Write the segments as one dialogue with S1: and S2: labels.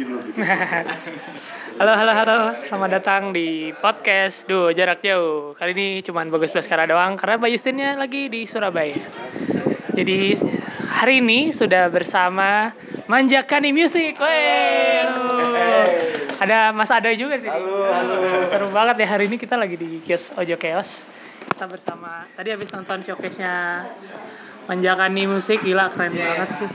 S1: Halo, halo, halo. Selamat datang di podcast Duh Jarak Jauh. Kali ini cuman Bagus Baskara doang karena Mbak Justinnya lagi di Surabaya. Jadi hari ini sudah bersama Manjakani Music. Wey. Ada Mas Ada juga sih.
S2: Halo, halo.
S1: Seru banget ya hari ini kita lagi di kios Ojo Chaos. Kita bersama tadi habis nonton showcase-nya Manjakani Musik gila keren banget sih.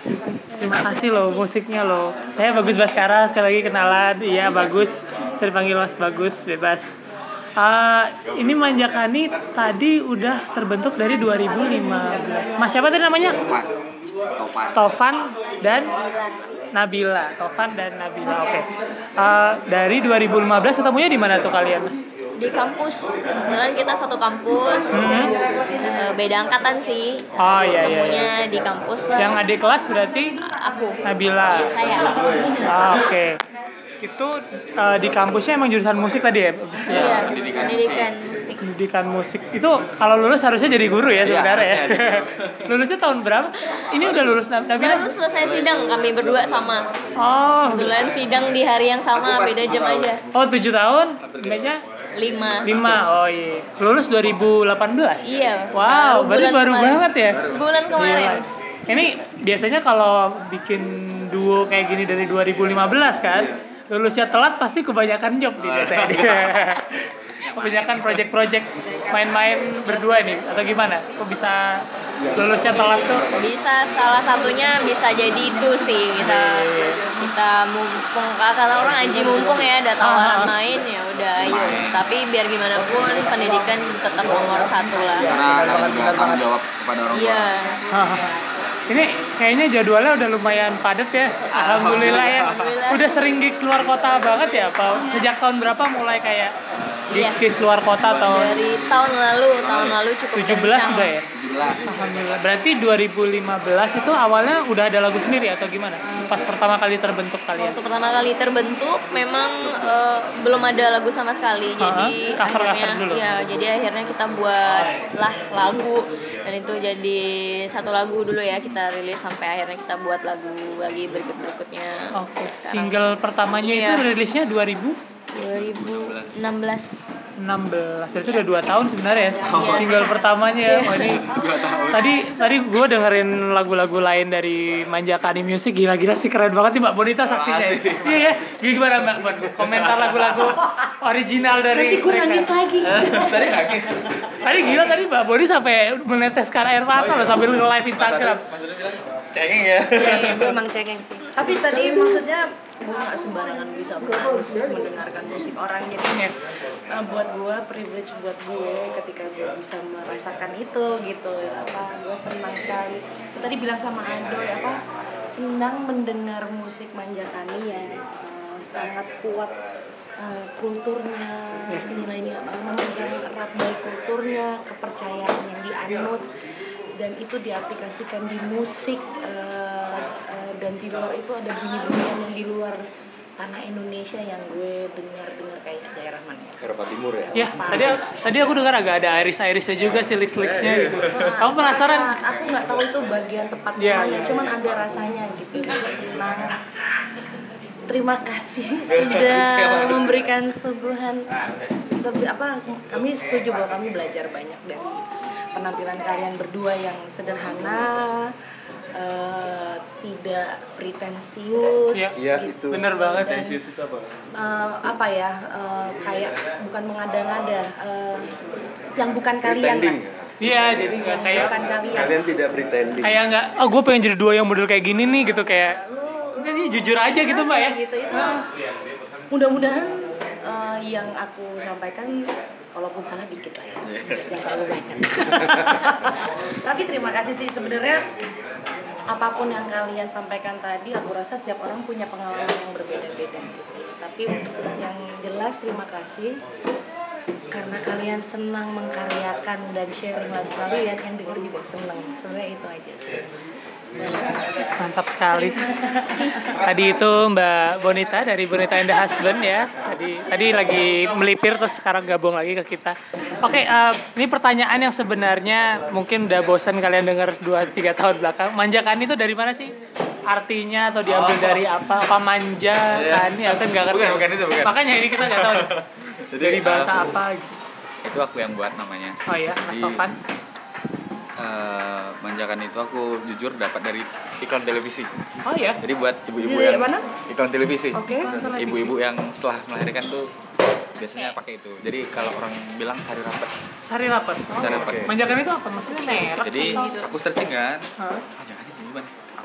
S1: Terima kasih loh musiknya loh. Saya Bagus Baskara sekali lagi kenalan. Iya bagus. Saya dipanggil Mas Bagus bebas. Ah, ini Manjakani tadi udah terbentuk dari 2015. Mas siapa tadi namanya?
S2: Topan.
S1: Tovan dan Nabila. Tovan dan Nabila. Oke. Ah, dari 2015 ketemunya di mana tuh kalian? Mas?
S3: Di kampus kebetulan kita satu kampus Eh, beda angkatan sih
S1: Oh iya iya.
S3: ketemunya di kampus lah
S1: Yang adik kelas berarti
S3: aku
S1: Nabila.
S3: Iya, saya
S1: Ah, Oke. Itu eh, di kampusnya emang jurusan musik tadi ya?
S3: iya pendidikan musik
S1: Pendidikan musik. Itu kalau lulus harusnya jadi guru ya sebenarnya ya. Lulusnya tahun berapa? Ini udah lulus Nab- Nabila?
S3: baru selesai sidang kami berdua sama
S1: Oh.
S3: kebetulan sidang di hari yang sama beda jam aja
S1: Oh, 7 tahun? Kayaknya
S3: lima
S1: 5. Oh iya. Lulus 2018.
S3: iya
S1: Wow, berarti
S3: bulan
S1: baru
S3: kemarin.
S1: banget ya?
S3: bulan kemarin
S1: Gila. Ini biasanya kalau bikin duo kayak gini dari 2015 kan, lulusnya telat pasti kebanyakan job nih biasanya. kebanyakan project-project main-main berdua nih atau gimana? Kok bisa lulusnya telat tuh?
S3: bisa salah satunya bisa jadi itu sih kita
S1: Iya.
S3: kita mumpung kata orang aji mumpung ya ada tawaran main ya udah ayo tapi biar gimana pun pendidikan tetap nomor satu lah
S2: Karena tanggung jawab kepada orang tua.
S3: iya
S1: Ini kayaknya jadwalnya udah lumayan padat ya. Alhamdulillah ya.
S3: Alhamdulillah.
S1: Udah sering gigs luar kota banget ya, Pak. Sejak tahun berapa mulai kayak gigs
S3: Iya.
S1: gigs luar kota atau
S3: dari tahun lalu tahun lalu cukup
S1: 17
S3: kencang.
S1: sudah ya?
S2: 17.
S1: Alhamdulillah. Berarti 2015 itu awalnya udah ada lagu sendiri atau gimana? Pas pertama kali terbentuk kalian?
S3: waktu pertama kali terbentuk memang eh, belum ada lagu sama sekali jadi
S1: cover-cover
S3: akhirnya
S1: dulu.
S3: ya jadi akhirnya kita buat lah lagu dan itu jadi satu lagu dulu ya kita rilis sampai akhirnya kita buat lagu lagi berikut berikutnya
S1: Oke. Single pertamanya
S3: Iya.
S1: itu rilisnya 2016.
S3: 2016
S1: Berarti udah 2 tahun sebenarnya ya.
S3: Iya.
S1: Single pertamanya ya. Wah, ini tadi tadi gue dengerin lagu-lagu lain dari Manjakani Music gila-gila sih keren banget nih Mbak Bonita saksinya. ya. Iya ya. Gimana Mbak Bon? Komentar lagu-lagu original dari
S3: nanti gue nangis lagi
S2: Tadi nangis.
S1: Tadi gila tadi Mbak Boni sampai meneteskan air mata loh sambil nge-live Instagram.
S2: Maksudnya bilang cengeng ya.
S4: Iya, gue emang cengeng sih. Tapi tadi maksudnya gue gak sembarangan bisa harus mendengarkan musik orang. Jadi
S1: Iya.
S4: eh, buat gue privilege buat gue ketika gue bisa merasakan itu gitu. Apa gue senang sekali. Gue tadi bilang sama Ando ya apa senang mendengar musik manjakani yang eh, sangat kuat eh, kulturnya nilai-nilai memegang erat baik kulturnya kepercayaan yang dianut dan itu diaplikasikan di musik eh, eh, dan di luar itu ada bunyi-bunyian yang di luar tanah Indonesia yang gue dengar-dengar kayak daerah mana ya?
S2: Eropa Timur ya.
S1: Ya, tadi tadi aku dengar agak ada iris-irisnya juga sih liks-liksnya gitu. Kamu penasaran?
S4: Aku nggak tahu itu bagian tepat
S1: Iya,
S4: mana,
S1: iya.
S4: cuman ada rasanya gitu. Senang. Terima kasih sudah memberikan suguhan. Tapi apa? Kami setuju bahwa kami belajar banyak dari penampilan kalian berdua yang sederhana, eh, tidak pretensius,
S1: Iya,
S2: Iya,
S4: gitu.
S2: itu.
S1: Bener banget ya.
S2: Tensius itu apa?
S4: Eh, apa ya? eh, kayak bukan mengada-ngada, eh, yang bukan kalian
S2: Pretending.
S4: lah.
S1: Iya, jadi nggak kayak
S4: bukan kalian.
S2: Kalian tidak pretending.
S1: kayak nggak, oh gue pengen jadi dua yang model kayak gini nih gitu kayak. Jadi jujur aja gitu mbak ya.
S4: gitu itu mudah-mudahan eh, yang aku sampaikan kalaupun salah dikit lah ya. Jangan terlalu banyak. Tapi terima kasih sih. Sebenarnya apa pun yang kalian sampaikan tadi aku rasa setiap orang punya pengalaman yang berbeda-beda. Tapi yang jelas terima kasih karena kalian senang mengkaryakan dan sharing lagu kalian yang denger juga senang sebenarnya itu aja sih
S1: Mantap sekali. Tadi itu Mbak Bonita dari Bonita and the Husband ya. Tadi tadi lagi melipir terus sekarang gabung lagi ke kita. Oke, eh, ini pertanyaan yang sebenarnya mungkin udah bosan kalian dengar 2 3 tahun belakang. Manjakan itu dari mana sih? artinya atau diambil
S2: Oh.
S1: dari apa apa manja
S2: Iya.
S1: kan ya kan nggak ngerti
S2: Bukan, bukan itu, bukan.
S1: makanya ini kita nggak tahu
S2: Jadi,
S1: dari bahasa
S2: eh,
S1: apa gitu
S2: Itu aku yang buat namanya.
S1: oh ya Mas
S2: Jadi,
S1: Tovan
S2: eh, manjakan itu aku jujur dapat dari iklan televisi.
S1: oh ya
S2: Jadi buat ibu-ibu yang
S4: mana?
S2: iklan televisi.
S4: Oke.
S2: Ibu-ibu yang setelah melahirkan tuh biasanya pakai itu. Jadi kalau orang bilang sari rapet,
S1: sari rapet
S2: sari rapet.
S1: manjakan itu apa maksudnya merek
S2: Jadi
S1: atau-
S2: aku searching kan,
S1: Hah?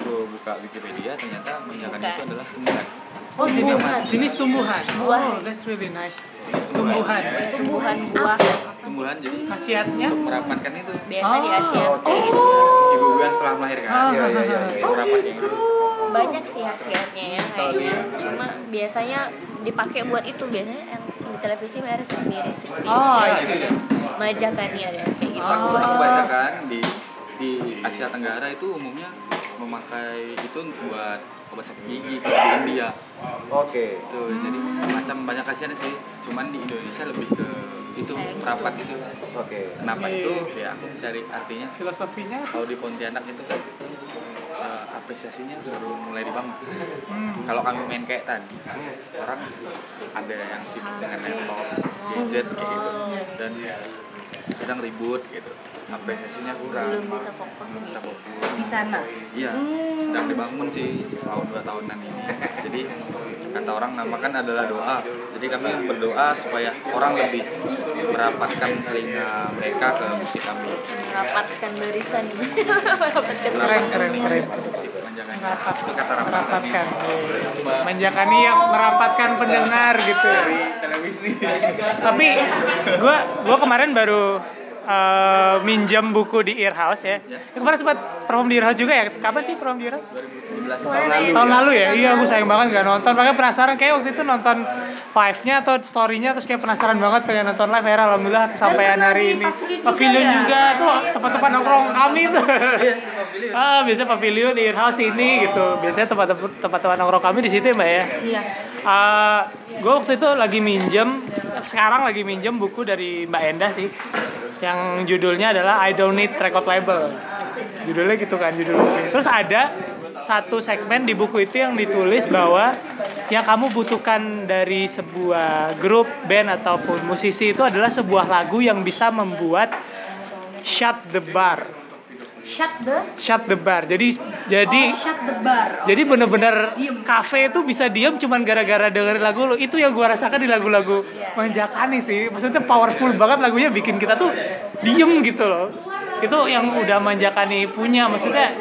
S2: Aku buka Wikipedia ternyata manjakan
S3: Bukan.
S2: itu adalah tumbuhan.
S1: oh jenis
S3: Tumbuhan.
S1: jenis tumbuhan.
S3: Buah.
S1: oh that's really nice.
S2: Jenis tumbuhan.
S1: tumbuhan.
S3: Tumbuhan buah.
S2: Tumbuhan jadi
S1: khasiatnya?
S2: untuk merapatkan itu.
S3: Biasa di
S1: Oh,
S3: Asia.
S4: Oke.
S3: kayak gitu.
S2: ibu-ibu yang setelah melahirkan.
S1: Ah,
S5: Iya, iya, iya.
S2: Merapat kayak gitu.
S3: banyak sih khasiatnya ya. Kayaknya cuma biasanya dipakai buat itu biasanya yang di televisi ada resipi resipi
S1: oh
S2: Iya, gitu.
S3: majakannya ada kayak gitu.
S2: Aku, aku bacakan di di Asia Tenggara itu umumnya memakai itu buat obat sakit gigi kalau di India.
S5: Oke.
S2: itu jadi macam banyak kasihan sih. Cuman di Indonesia lebih ke itu
S3: gitu.
S2: merapat gitu.
S5: Oke.
S2: kenapa
S1: Iya,
S2: itu? Ya aku cari artinya.
S1: Filosofinya
S2: kalau di Pontianak itu kan eh, apresiasinya baru mulai dibangun.
S1: Hmm.
S2: kalau kami main kayak tadi orang ada yang sibuk dengan laptop gadget kayak gitu. Dan kadang ribut gitu apresiasinya kurang
S3: belum bisa fokus
S2: belum bisa fokus.
S4: Di sana?
S2: Iya sedang dibangun sih setahun dua tahunan ini. Jadi kata orang namakan adalah doa. Jadi kami berdoa supaya orang lebih merapatkan telinga mereka ke musik kami.
S3: Merapatkan barisan. Merapatkan
S1: keren keren keren
S2: musik panjangan
S1: Merapat,
S2: itu kata rapatkan
S1: merapatkan. Manjakani yang merapatkan pendengar gitu
S2: televisi.
S1: Tapi gua gua kemarin baru eh, minjem buku di Earhouse ya. Kemarin sempat prom di Earhouse juga ya. Kapan sih prom di Earhouse?
S2: 2017 tahun lalu
S1: Tahun lalu ya. Iya, gue sayang banget gak nonton. Makanya penasaran kayak waktu itu nonton Five-nya atau story-nya terus kayak penasaran banget pengen nonton live. Akhirnya alhamdulillah kesampaian hari ini.
S4: Pavilion juga ya?
S1: juga tuh tempat-tempat nongkrong kami tuh. Ah, biasanya pavilion di Earhouse ini gitu. Biasanya tempat-tempat tempat-tempat nongkrong kami di situ ya, Mbak ya.
S4: iya
S1: Uh, gue waktu itu lagi minjem, sekarang lagi minjem buku dari Mbak Enda sih, yang judulnya adalah I Don't Need Record Label. Judulnya gitu kan, judul bukunya. Terus ada satu segmen di buku itu yang ditulis bahwa yang kamu butuhkan dari sebuah grup, band ataupun musisi itu adalah sebuah lagu yang bisa membuat shut the bar,
S4: shut the
S1: shut the bar. Jadi jadi
S4: oh, shut the bar
S1: jadi bener-bener kafe itu bisa diem cuman gara-gara dengerin lagu lu. Itu yang gua rasakan di lagu-lagu Manjakani sih. Maksudnya powerful banget lagunya bikin kita tuh diem gitu loh. Itu yang udah Manjakani punya. Maksudnya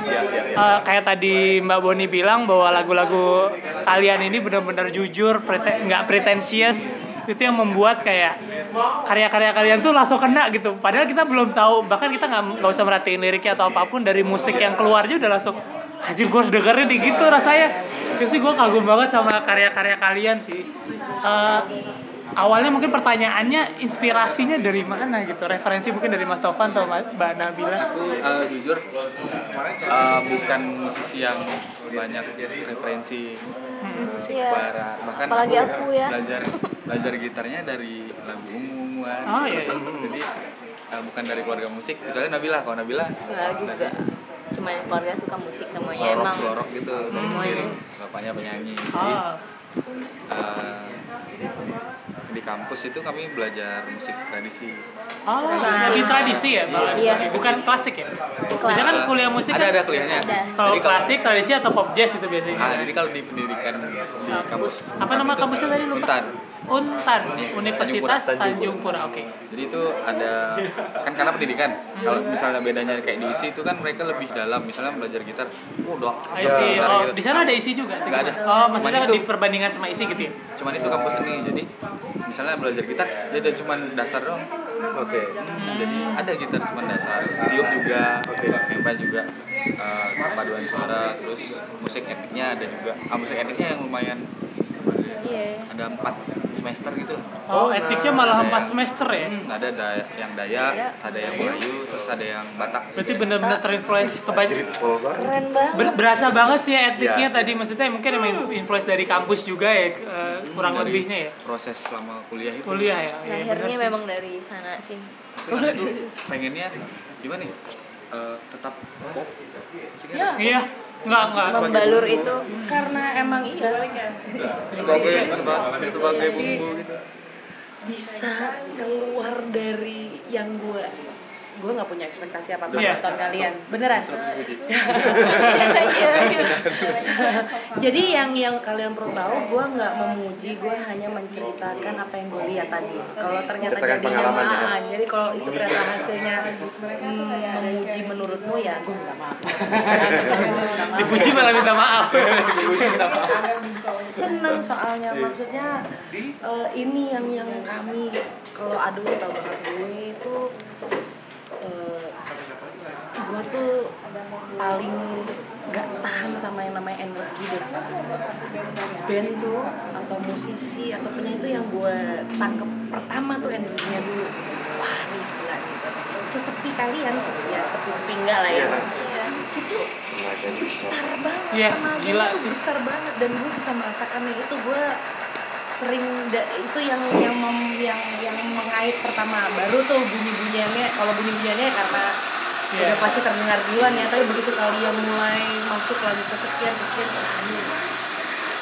S1: eh, kayak tadi Mbak Boni bilang bahwa lagu-lagu kalian ini bener-bener jujur, prete- nggak pretentious. Itu yang membuat kayak karya-karya kalian tuh langsung kena gitu. Padahal kita belum tahu, bahkan kita nggak nggak usah merhatiin liriknya atau apa pun dari musik yang keluar aja udah langsung Anjir gue harus dengerin nih gitu rasanya Terus sih gue kagum banget sama karya-karya kalian sih Eh, Awalnya mungkin pertanyaannya inspirasinya dari mana gitu? Referensi mungkin dari Mas Tovan atau Mbak Nabila?
S2: Aku eh, jujur eh, bukan musisi yang banyak referensi musik
S3: Iya.
S2: barat bahkan
S3: Apalagi aku ya.
S2: belajar belajar gitarnya dari lagu umuman
S1: Oh, iya, iya.
S2: jadi eh, bukan dari keluarga musik. Kecuali Nabila. Kalau Nabila
S3: Enggak juga cuma keluarga suka musik semuanya
S2: selorok
S3: emang.
S2: selorok gitu.
S3: Semuanya.
S2: bapaknya penyanyi. Jadi
S1: Oh,
S2: eh, di kampus itu kami belajar musik tradisi.
S1: Oh lebih tradisi ya
S3: Iya.
S1: Bukan klasik ya? Biasanya kan kuliah musik
S2: ada
S1: kan
S2: ada kuliahnya.
S3: Ada.
S1: Kalau
S2: jadi kalau
S1: klasik, tradisi atau pop jazz itu biasanya?
S2: Ah jadi kalau di pendidikan di kampus.
S1: Apa nama kampusnya tadi lupa?
S2: Untan
S1: Untan,
S2: Iya,
S1: Universitas
S5: Tanjung Pura.
S1: Tanjung Pura, oke
S2: Jadi itu ada kan karena pendidikan. Kalau misalnya bedanya kayak di isi itu kan mereka lebih dalam. Misalnya belajar gitar, oh udah gitar
S1: Oh,
S2: gitu.
S1: di sana ada isi juga? atau
S2: Nggak ada.
S1: Oh, maksudnya
S2: itu-
S1: di perbandingan sama isi gitu ya?
S2: Cuman itu kampus seni. Jadi misalnya belajar gitar, dia ada cuman dasar doang.
S5: Oke.
S2: Hmm, Jadi ada gitar cuman dasar, tiup juga, pipa juga, eh, paduan suara, terus musik etniknya ada juga. Ah, musik etniknya yang lumayan
S3: iya
S2: ada empat semester gitu.
S1: Oh, etiknya malah
S2: Ada
S1: empat
S2: yang-
S1: semester ya?
S2: Hmm, ada Dayak, yang Dayak, ada yang Melayu, terus ada yang Batak.
S1: Berarti benar-benar terinfluence kebanyakan.
S3: Keren banget
S1: Ber- berasa banget sih ya etiknya
S5: Iya.
S1: tadi maksudnya mungkin emang influence dari kampus juga ya eh, kurang
S2: Dari
S1: lebihnya ya
S2: Proses selama kuliah itu.
S1: kuliah ya. Iya,
S3: lahirnya
S1: sih.
S3: memang dari sana sih
S2: Tapi kan itu pengennya gimana ya? Eh, tetap pop?
S4: Iya.
S1: Iya, Enggak, enggak.
S3: membalur itu
S4: karena emang iya.
S2: Sebagai sebagai, sebagai bumbu gitu.
S4: Bisa keluar dari yang gue gue nggak punya ekspektasi apa apa
S1: Iya.
S4: nonton kalian beneran.
S2: Puji.
S4: jadi yang yang kalian perlu tahu gue nggak memuji gue hanya menceritakan apa yang gue lihat tadi. Kalau ternyata jadinya
S5: pengalaman ya.
S4: ah, jadi kalau itu ternyata hasilnya hmm, memuji menurutmu ya gue minta maaf.
S1: Dipuji malah minta maaf.
S4: seneng soalnya maksudnya eh, ini yang yang kami kalau aduh tau banget gue itu gue tuh paling gak tahan sama yang namanya energi deh band tuh atau musisi atau penyanyi itu yang gue tangkep pertama tuh energinya dulu. Wah nih gila gitu sesepi kalian ya sepi-sepi enggak lah ya. Itu besar banget
S1: Iya,
S4: tenaganya
S1: gila sih.
S4: besar banget. Dan gue bisa merasakannya itu gue sering da- itu yang yang mem- yang yang mengait pertama. Baru tuh bunyi bunyiannya kalau bunyi bunyiannya karena
S1: Iya.
S4: udah pasti terdengar duluan ya tapi begitu kalian mulai masuk lagi ke sekian ke sekian wah, ini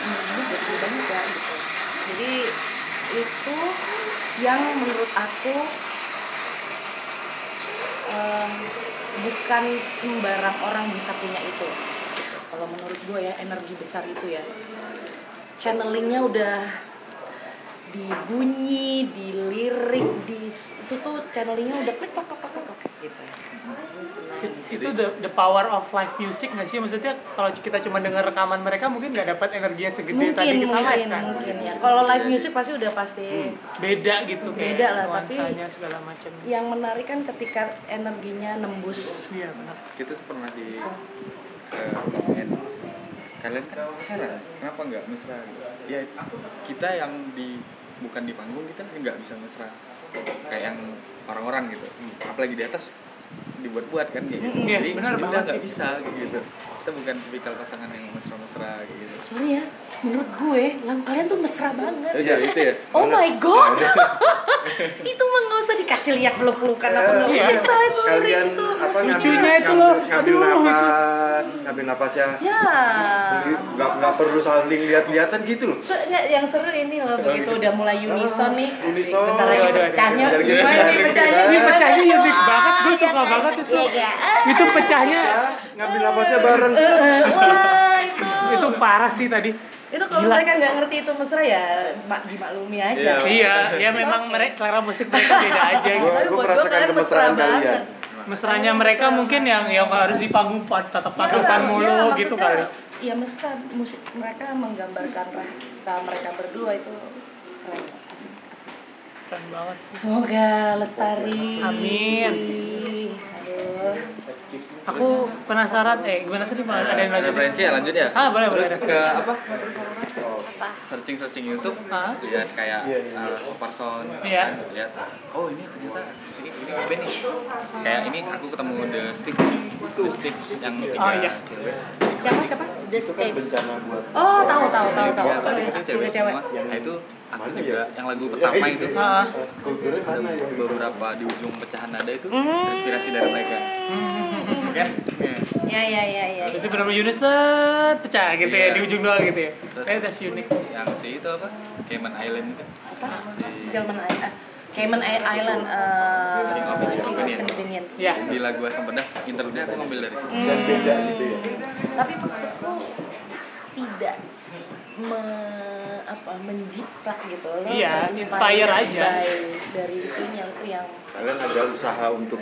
S4: ini jadi gitu. Jadi itu yang menurut aku em, bukan sembarang orang bisa punya itu. Kalau menurut gue ya energi besar itu ya. Channelingnya udah di bunyi, di lirik, di itu tuh channelingnya udah klik klik gitu.
S1: It- itu the the power of live music nggak sih? Maksudnya kalau kita cuma dengar rekaman mereka mungkin nggak dapat energi yang segede
S4: Mungkin
S1: tadi kita
S4: mungkin
S1: live kan?
S4: mungkin ya. Kalau live music pasti udah pasti
S1: beda gitu kayak
S4: Beda lah, tapi-
S1: segala macam.
S4: yang menarik kan ketika energinya nembus.
S1: iya benar.
S2: Kita tuh pernah di eh, ngomongin kalian kan pacaran? Kenapa nggak mesra? Ya kita yang di bukan di panggung kita nggak bisa mesra. Kayak yang orang-orang gitu. Apalagi di atas dibuat-buat kan kayak gitu.
S1: Mm, iya,
S2: jadi
S1: benar
S2: kita
S1: banget
S2: nggak bisa kayak gitu. Kita bukan tipikal pasangan yang mesra-mesra kayak gitu.
S4: Sorry ya, menurut gue lagu kalian tuh mesra banget.
S2: oh, iya itu ya
S4: Oh my god, itu mah nggak usah dikasih lihat peluk-pelukan apa nggak
S1: Iya.
S4: bisa itu
S5: kalian
S4: itu.
S5: apa
S1: Lucunya itu
S5: ngambil,
S1: loh.
S5: ngambil
S1: Aduh.
S5: nafas ngambil nafasnya
S4: Ya.
S5: nggak nggak perlu saling lihat-lihatan gitu loh
S4: Se- nggak, yang seru ini loh begitu udah mulai unison nih.
S5: Unison.
S4: Bentar lagi pecahnya. Gimana nih
S5: pecahnya.
S1: Ini pecahnya unik banget, gue
S4: Iya
S1: suka banget itu.
S4: Iya? Ah,
S1: itu pecahnya
S5: Ya, ngambil nafasnya bareng
S4: Wah itu.
S1: itu parah sih tadi
S4: Itu kalau
S1: Gila.
S4: mereka nggak ngerti itu mesra ya mak dimaklumi aja.
S1: iya ya memang
S4: Oke.
S1: mereka selera musik mereka beda aja
S5: Gua-
S4: Tapi
S5: gua
S4: buat
S5: merasakan
S4: kalian mesra
S5: kemesraan kalian.
S4: banget.
S1: mesranya mereka mungkin yang yang harus di panggung tatap tatapan
S4: Ya,
S1: mulu
S4: ya,
S1: gitu kali
S4: Ya mesra musik mereka menggambarkan rasa mereka berdua itu keren asik asik.
S1: keren banget sih
S4: Semoga lestari.
S1: Amin.
S4: Aduh.
S1: Aku penasaran eh gimana tadi Mal? ada yang lanjut
S2: referensi ya lanjut ya
S1: Ah, boleh, boleh.
S2: terus ke apa searching searching YouTube
S1: Ah.
S2: lihat kayak
S5: Iya, iya.
S2: uh, super sound
S1: Iya.
S2: kan, lihat oh ini ternyata musiknya ini band nih kayak ini aku ketemu The Steve The Steve yang tiga
S1: Oh, iya.
S4: Siapa siapa?
S3: The
S5: kan buat
S4: Oh tahu tahu tahu tahu.
S2: Tiga, tadi itu cewek
S4: cewek.
S2: semua nah itu aku juga
S5: ya?
S2: yang lagu pertama itu
S5: kulturnya
S2: ada
S5: ya
S2: beberapa di ujung pecahan nada itu
S4: Hmm.
S2: inspirasi dari mereka kan
S4: Ya
S2: Iya.
S4: ya ya ya.
S1: Jadi benar-benar unit set pecah gitu ya
S2: Iya.
S1: di ujung doang gitu ya.
S2: Terus-
S1: Eh, that's unique.
S2: yang si itu apa Cayman Island itu
S4: Apa?
S2: si
S4: Cayman Island. Cayman Island. eh,
S2: King of
S4: King of
S2: Convenience.
S1: Ya.
S2: di lagu asam pedas interlude aku ngambil dari situ
S5: dan beda gitu ya
S4: Tapi maksudku tidak me, apa menjiplak gitu loh.
S1: Iya, inspire aja.
S4: by- dari itunya itu yang
S5: kalian ada usaha untuk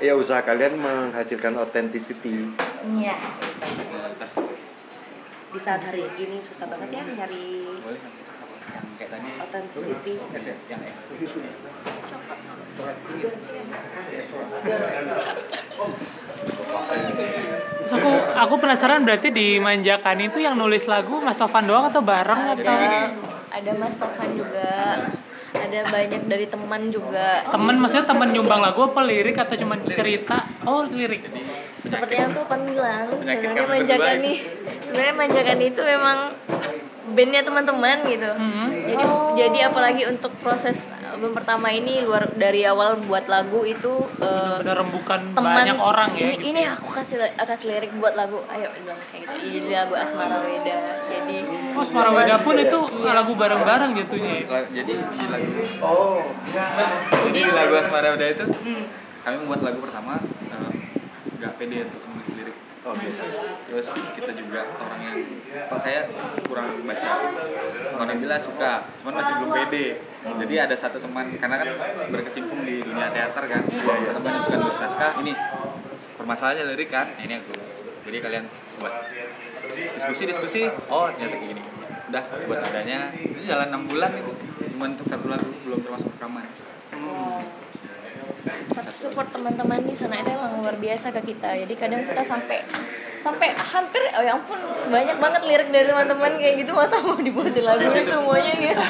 S5: ya usaha kalian menghasilkan authenticity.
S4: Iya. Di saat hari ini susah banget ya
S2: kayak tadi.
S4: Authenticity.
S2: ya yang
S1: Terus aku aku penasaran berarti di Manjakan itu yang nulis lagu Mas Tovan doang atau bareng atau?
S3: ada ada Mas Tovan juga ada banyak dari teman juga
S1: temen maksudnya temen nyumbang lagu apa lirik atau cuma cerita? Oh, lirik.
S3: seperti yang tuh kan bilang
S2: Penyakit
S3: sebenarnya manjakan nih sebenarnya manjakan itu memang bandnya teman-teman gitu
S1: Mhm.
S3: jadi jadi apalagi untuk proses album pertama ini luar dari awal buat lagu itu eh,
S1: benar rembukan
S3: teman
S1: banyak orang ya
S3: ini,
S1: gitu.
S3: ini aku kasih kasih lirik buat lagu ayo bilang kayak gitu ini lagu Asmara Weda jadi
S1: Oh, Asmara Weda pun itu lagu bareng-bareng jatuhnya ya?
S2: La- jadi di lagu
S5: Oh,
S2: jadi di lagu Asmara Uda itu
S3: Hmm.
S2: kami membuat lagu pertama eh, nggak pede untuk menulis
S5: oke.
S2: terus kita juga orang yang kalau saya kurang baca orang bilang suka cuman masih belum pede. Jadi ada satu teman karena kan berkecimpung di dunia teater kan teman yang suka nulis naskah ini permasalahannya lirik kan Nah, ini aku jadi kalian buat diskusi diskusi oh ternyata kayak gini. Udah buat adanya itu jalan enam bulan itu cuman untuk satu lagu belum termasuk rekaman
S3: support teman-teman di sana itu emang luar biasa ke kita jadi kadang kita sampai sampai hampir oh ya ampun banyak banget lirik dari teman-teman kayak gitu masa mau dibuatin lagu ini semuanya gitu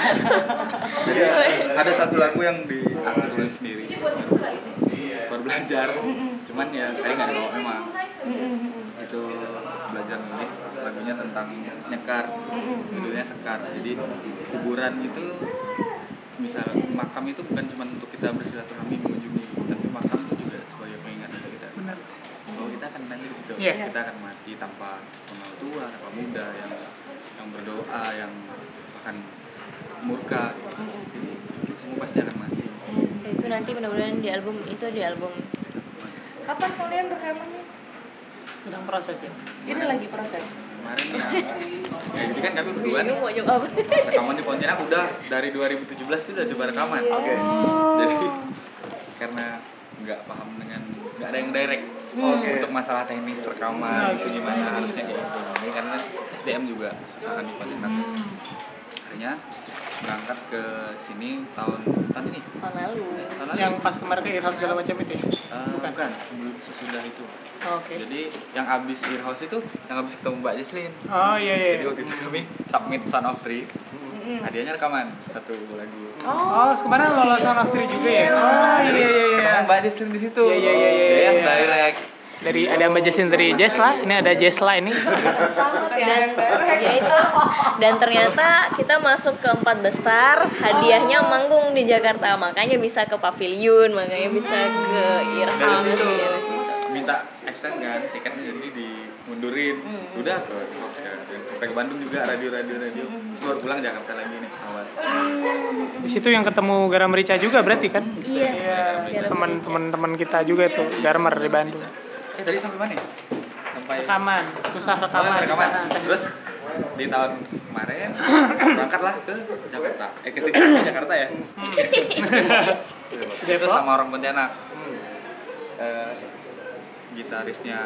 S2: Jadi ada satu lagu yang di aku tulis sendiri. Baru belajar. Cuman ya tadi nggak dibawa memang. Itu belajar nulis lagunya tentang nyekar. Judulnya sekar. Jadi kuburan itu misal makam itu bukan cuma untuk kita bersilaturahmi mengunjungi, tapi makam itu juga sebagai pengingat untuk kita.
S1: Benar.
S2: Bahwa kita akan nanti di situ.
S1: Iya.
S2: Kita akan mati tanpa mengenal tua, tanpa muda yang yang berdoa, yang akan murka. Jadi kita semua pasti akan mati.
S3: Ya, itu nanti mudah-mudahan di album itu di album
S4: Kapan kalian rekamannya?
S1: Sedang proses ya.
S4: Ini lagi proses.
S2: Kemarin ya, ya jadi kan kami berdua nih, rekaman di Pontianak udah dari 2017 itu udah coba rekaman.
S5: Oke.
S2: Jadi karena nggak paham dengan nggak ada yang direct
S5: Oke.
S2: untuk masalah teknis rekaman itu gimana harusnya kayak gitu. Ini karena SDM juga susah kan di Pontianak. Akhirnya berangkat ke sini tahun tahun ini
S3: tahun lalu
S2: tahun lalu
S1: Yang pas kemarin ke Irhouse segala macam itu ya?
S2: Eh,
S1: bukan.
S2: bukan sebelum sesudah itu
S1: Oke.
S2: jadi yang abis earhouse itu yang abis ketemu Mbak Jesslyn
S1: Oh iya iya.
S2: jadi waktu itu kami submit Son of Three hadiahnya rekaman satu lagu
S1: Oh, kemarin lolos Son of Three juga ya? Oh iya iya iya.
S2: ketemu Mbak Jesslyn di situ.
S1: Iya, iya, iya, iya,
S2: dia yang
S1: iya.
S2: direct.
S1: Dari ada Mbak Jessin dari Jesla, ini ada Jesla ini.
S3: dan. Ya itu. Dan ternyata kita masuk ke empat besar. Hadiahnya manggung di Jakarta. Makanya bisa ke pavilion makanya bisa ke
S2: dari
S3: Irham dari situ.
S2: minta extend kan tiketnya jadi dimundurin udah ke ke sampai ke Bandung juga radio radio radio terus baru pulang Jakarta lagi nih pesawat
S1: Di situ yang ketemu Garam Rica juga berarti kan?
S3: iya biar
S1: Teman-teman teman kita juga tuh, Garmer di Bandung.
S2: eh tadi sampai mana ya? sampai
S1: Rekaman, susah
S2: Oh,
S1: rekaman. di
S2: rekaman. Terus di tahun kemarin berangkatlah ke Jakarta. Eh ke sini ke Jakarta ya. itu sama orang Pontianak. Eh, gitarisnya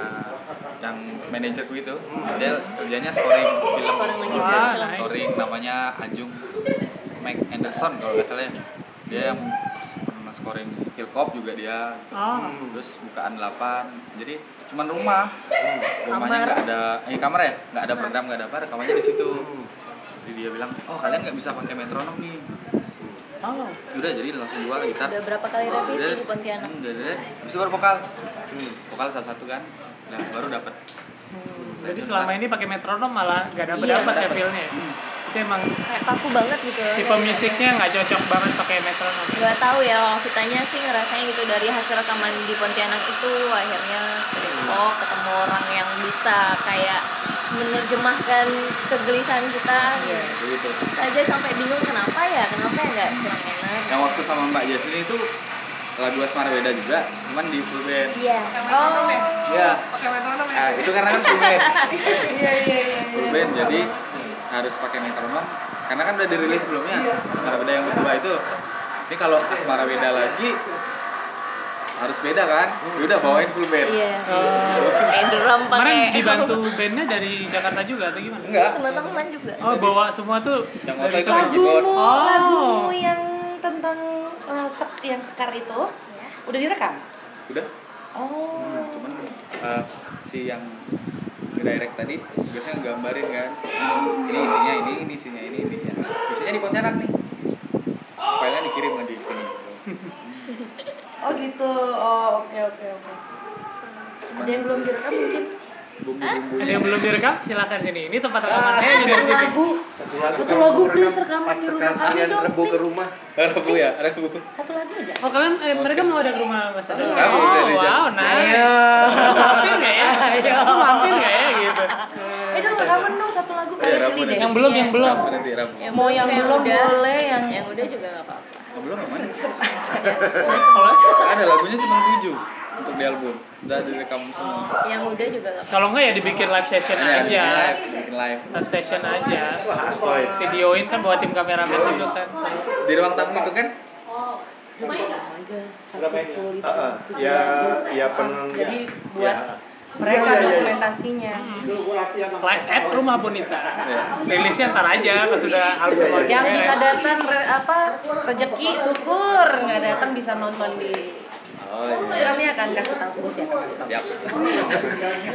S2: yang manajerku itu dia kerjanya scoring film.
S3: Scoring lagi.
S1: Wah,
S3: film film
S1: nice.
S2: scoring namanya Ajung Mac Anderson kalau nggak salah ya. Dia yang pernah scoring Philcop juga dia.
S1: Oh,
S2: terus bukaan 8 jadi cuman rumah. Rumahnya nggak ada eh kamar ya? Nggak ada program nggak ada apa rekamannya di situ. Jadi dia bilang oh kalian nggak bisa pakai metronom nih
S1: oh.
S2: udah jadi langsung dua gitar
S3: udah berapa kali revisi di Pontianak
S2: Hmm, udah udah habis itu baru vokal vokal satu satu kan nah baru dapat
S1: Jadi selama ini pakai metronom malah gak dapat
S3: Iya.
S1: dapat ya feelnya. ya? Itu emang
S3: kayak kaku banget gitu
S1: tipe musiknya nggak cocok banget pakai metronom.
S3: Gak tahu ya kalau kitanya sih ngerasanya gitu dari hasil rekaman di Pontianak itu akhirnya oh ketemu orang yang bisa kayak menerjemahkan kegelisahan kita.
S1: Iya.
S2: begitu.
S3: Kita aja sampai bingung kenapa ya kenapa ya nggak kurang enak.
S2: Yang waktu sama Mbak Jasmine itu lagu Asmara beda juga cuman di full band
S3: iya.
S4: Oh,
S2: ya
S4: pakai metronom ya?
S2: Ah, itu karena kan full band
S4: Iya, iya, iya.
S2: full band jadi harus pakai metronom. Karena kan udah dirilis sebelumnya Asmara Beda yang kedua itu. Ini kalau Asmara Beda lagi harus beda kan Ya udah bawain full band
S3: iya
S1: Oh.
S3: pakai drum
S1: Kemarin
S3: pakai
S1: dibantu bandnya dari Jakarta juga atau gimana?
S2: enggak
S3: teman-teman juga
S1: Oh bawa semua tuh
S2: Yang
S1: dari
S2: itu main.
S4: Lagumu,
S1: Oh.
S4: lagumu yang tentang eh, sek- yang sekar itu udah direkam?
S2: udah
S4: Oh.
S2: cuman eh, si yang direct tadi biasanya gambarin kan ini isinya ini ini isinya ini ini isinya isinya di Pontianak nih filenya dikirim nanti ke sini
S4: Oh gitu. Oh, oke oke oke. Ada yang belum direkam mungkin?
S1: Ada yang belum direkam silakan sini. Ini tempat rekaman saya juga di sini.
S4: lagu.
S5: Satu lagu
S4: Satu lagu, please,
S5: rekam-
S4: rekaman
S5: pas
S4: di rumah kami
S5: kalian
S4: dong,
S5: rebu ke rumah.
S2: Rebu ya, rebu.
S4: Satu lagu aja.
S1: Oh kalian eh, mereka mau ada ke rumah Mas?
S4: Iya.
S1: Oh
S2: dari
S1: wow, nice. Mampir nggak ya? Aku mampir nggak ya gitu?
S4: Eh dong rekaman dong satu lagu
S2: Iya,
S4: kali deh.
S1: Yang belum, yang belum.
S2: Rabu.
S3: Yang
S4: Mau yang belum boleh, yang
S3: yang udah juga nggak apa-apa
S2: Oh, belum?
S1: Kalau
S2: Ada lagunya cuma tujuh untuk di album. Udah direkam semua.
S3: yang udah juga nggak apa-apa
S1: kalau nggak ya dibikin live session
S2: Ada
S1: aja.
S2: live, bikin live.
S1: Live session aja. Videoin kan buat tim kameramen juga kan.
S2: Di ruang tamu itu kan
S4: aja satu full itu.
S5: Ah, ah.
S4: tujuh
S5: Ya,
S4: lagu.
S5: ya pen.
S4: Jadi buat
S5: ya.
S4: Mereka
S5: Iya, iya, iya.
S4: dokumentasinya.
S1: Live at rumah Bonita. Rilisnya ntar aja pas sudah album
S5: Iya, iya.
S1: lagi
S4: Yang
S1: beres.
S4: bisa datang re- apa rezeki syukur nggak datang bisa nonton di
S2: Oh iya.
S4: kami akan kasih tahu bos ya.
S2: Siap.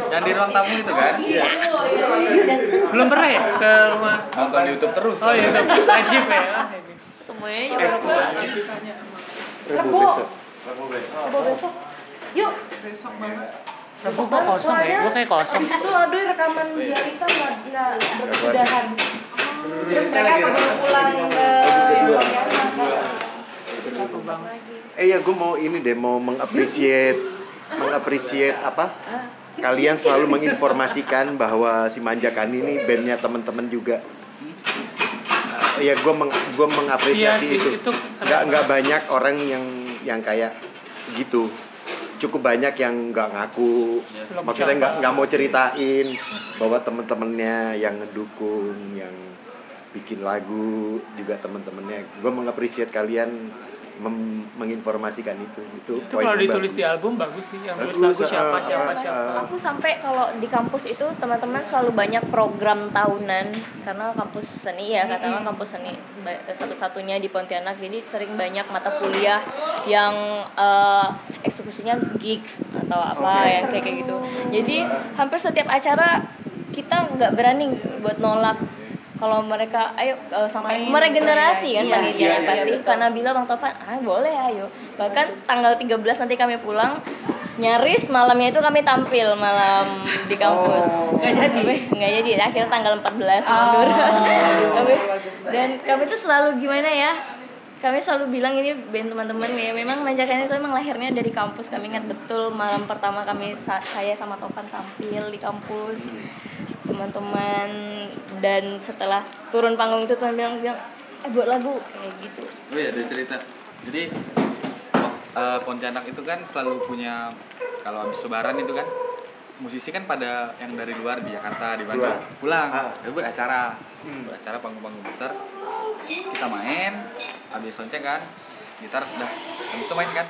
S2: Yang di ruang tamu itu kan?
S4: Iya.
S1: Belum pernah ya ke rumah?
S2: Nonton di YouTube terus.
S1: Oh iya, wajib ya.
S3: temunya juga Rabu
S5: Rebu besok.
S4: Coba besok. Yuk.
S1: Rabu kok kosong ya? Gue kayak kosong.
S4: Itu aduh rekaman biar kita nggak nggak berkesudahan. Terus mereka mau pulang ke
S5: Eh ya gue mau ini deh mau mengapresiat mengapresiat apa? Kalian selalu menginformasikan bahwa si Manjakan ini bandnya teman-teman juga. Eh, ya gue meng, gua
S1: Iya
S5: mengapresiasi
S1: sih,
S5: itu.
S1: itu
S5: Nggak nggak banyak orang yang yang kayak gitu. Cukup banyak yang nggak ngaku,
S1: Belum
S5: maksudnya nggak nggak mau ceritain bahwa temen-temennya yang ngedukung, yang bikin lagu juga temen-temennya. Gue mengapresiasi kalian menginformasikan itu. Itu,
S1: itu kalau
S5: yang
S1: ditulis
S5: bagus.
S1: di album bagus sih. Yang tulis
S5: Bagus,
S1: lagu siapa
S5: ah,
S1: siapa
S5: ah,
S1: siapa.
S5: ah.
S3: aku sampai kalau di kampus itu teman-teman selalu banyak program tahunan karena kampus seni ya katakanlah kampus seni satu-satunya di Pontianak jadi sering banyak mata kuliah yang eh, eksekusinya gigs atau apa yang kayak kayak gitu jadi hampir setiap acara kita nggak berani buat nolak kalau mereka ayo eh, sampai
S4: Main,
S3: meregenerasi kan
S4: iya,
S3: panitianya
S4: iya, iya,
S3: pasti.
S4: betul.
S3: karena bilang bang Tovan ah boleh ayo. Bahkan tanggal 13 nanti kami pulang nyaris malamnya itu kami tampil malam di kampus. Nggak jadi. Nggak jadi. Akhirnya tanggal 14 mundur. Tapi, dan kami tuh selalu gimana ya kami selalu bilang ini band teman-teman ya memang manjakan itu memang lahirnya dari kampus. Kami ingat betul malam pertama kami sa- saya sama Tovan tampil di kampus teman-teman. Dan setelah turun panggung itu teman bilang bilang eh buat lagu. Kayak gitu.
S2: Oh iya, ada cerita. Jadi eh, Pontianak itu kan selalu punya kalau habis lebaran itu kan musisi kan pada yang dari luar di Jakarta di Bandung pulang,
S5: Ah.
S2: Buat acara. Buat acara panggung-panggung besar. Kita main habis sonceng kan gitar udah habis itu main kan.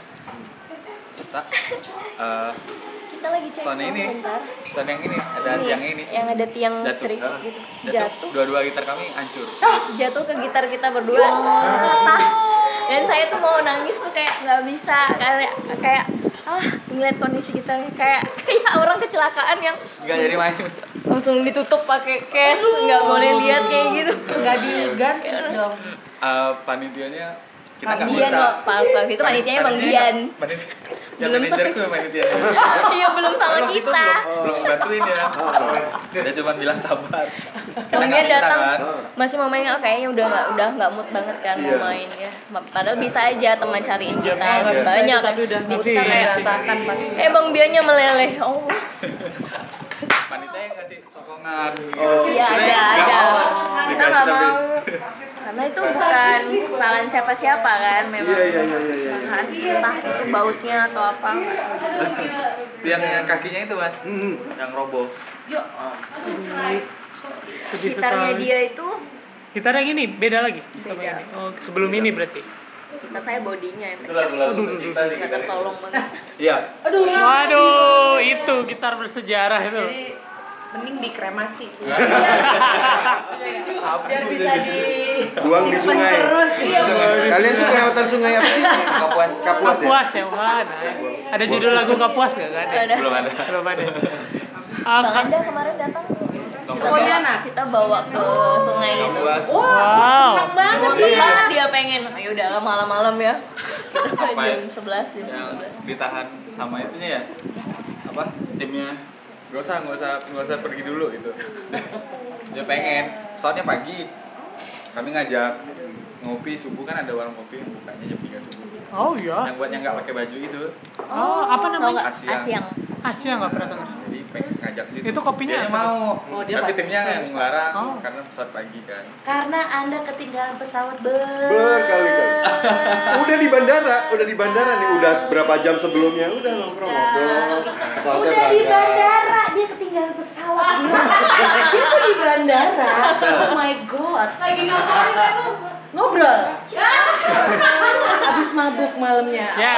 S2: Kita eh,
S3: kita lagi cek
S2: sound
S3: sound
S2: ini.
S3: bentar.
S2: Sound yang ini ada
S3: Ini,
S2: yang ini.
S3: yang ada tiang
S2: Jatuh.
S3: trik
S2: Ah.
S3: gitu.
S2: Jatuh.
S3: Jatuh.
S2: Dua-dua gitar kami hancur.
S3: Jatuh ke gitar kita berdua. Patah. Dan saya tuh mau nangis tuh kayak nggak bisa. Kayak kayak ah ngeliat kondisi kita kayak kayak orang kecelakaan yang
S2: nggak jadi main.
S3: langsung ditutup pakai case nggak boleh lihat kayak gitu.
S4: Nggak diganti dong.
S2: Eh, panitianya kita nggak
S3: Dian loh, Pak Pak itu panitianya Bang Dian.
S2: Yang
S3: Belum
S2: manajer
S3: sama-
S2: tuh panitia.
S3: Iya belum sama kita.
S2: belum, bantuin ya. Dia cuma bilang sabar. Kita
S3: Bang Dian datang
S2: kan.
S3: masih mau main oh, kayaknya udah nggak udah nggak mood banget kan mau main ya. Padahal bisa aja teman cariin kita.
S4: Nggak bisa
S3: banyak.
S4: itu, tapi udah mood
S3: kita kayak
S4: berantakan pasti.
S3: eh Bang Biannya meleleh. Oh.
S2: Panitia yang ngasih sokongan.
S3: Iya ada
S2: Nggak
S3: ada. Kita nggak mau karena itu bukan kesalahan siapa-siapa kan memang
S5: Iya, iya, iya, iya, iya.
S3: Entah- itu bautnya atau apa
S2: yang, yang kakinya itu mas
S5: Hmm.
S2: yang roboh
S1: Sedih
S3: gitarnya
S1: sekali.
S3: dia itu
S1: Gitar yang ini beda lagi
S3: Beda.
S1: ini. Oh, sebelum ini berarti.
S3: gitar saya bodinya nggak
S2: gitar itu.
S3: tertolong banget
S2: iya
S1: Waduh, itu gitar bersejarah itu.
S4: Jadi mending dikremasi sih.
S2: Apa
S4: Biar bisa di
S5: Buang di sungai.
S4: terus iya.
S5: Kalian tuh kelewatan sungai apa sih?
S2: kapuas
S5: Kapuas ya?
S1: Kapuas ya, wah. Ada judul lagu Kapuas nggak? Nggak ada.
S3: ada
S2: belum ada
S1: Belum ada. Ah,
S3: Bang
S1: kan-
S3: Anda kemarin datang bawa,
S4: Pontianak?
S3: kita bawa ke sungai itu
S1: Wow.
S4: Senang banget.
S3: Motor banget dia pengen ayo udah malam-malam ya kita
S2: ya?
S3: jam 11 jam
S2: yang
S3: 11
S2: ditahan sama itunya ya apa timnya nggak usah nggak usah nggak usah pergi dulu gitu. Dia pengen. Soalnya pagi kami ngajak ngopi subuh kan ada warung kopi yang bukanya jam 3 subuh
S1: Oh iya.
S2: yang buat yang nggak pakai baju itu
S1: Oh, apa namanya?
S3: nggak?
S2: Asyang.
S3: Asyang.
S1: Asia nggak pernah dengar.
S2: jadi pengen ngajak situ
S1: Itu kopinya
S2: Dia
S1: apa?
S2: mau
S4: Oh, dia
S2: tapi timnya yang ngelarang
S1: Oh.
S2: karena pesawat pagi kan
S4: Karena Anda ketinggalan pesawat ber
S5: Berkali-kali. Udah di bandara, udah di bandara nih, udah berapa jam sebelumnya, udah ngobrol-ngobrol.
S4: Udah di bandara, dia ketinggalan pesawat. dia tuh di bandara. Oh my god. Lagi ngapain Ngobrol. Habis mabuk malamnya.
S1: Ya.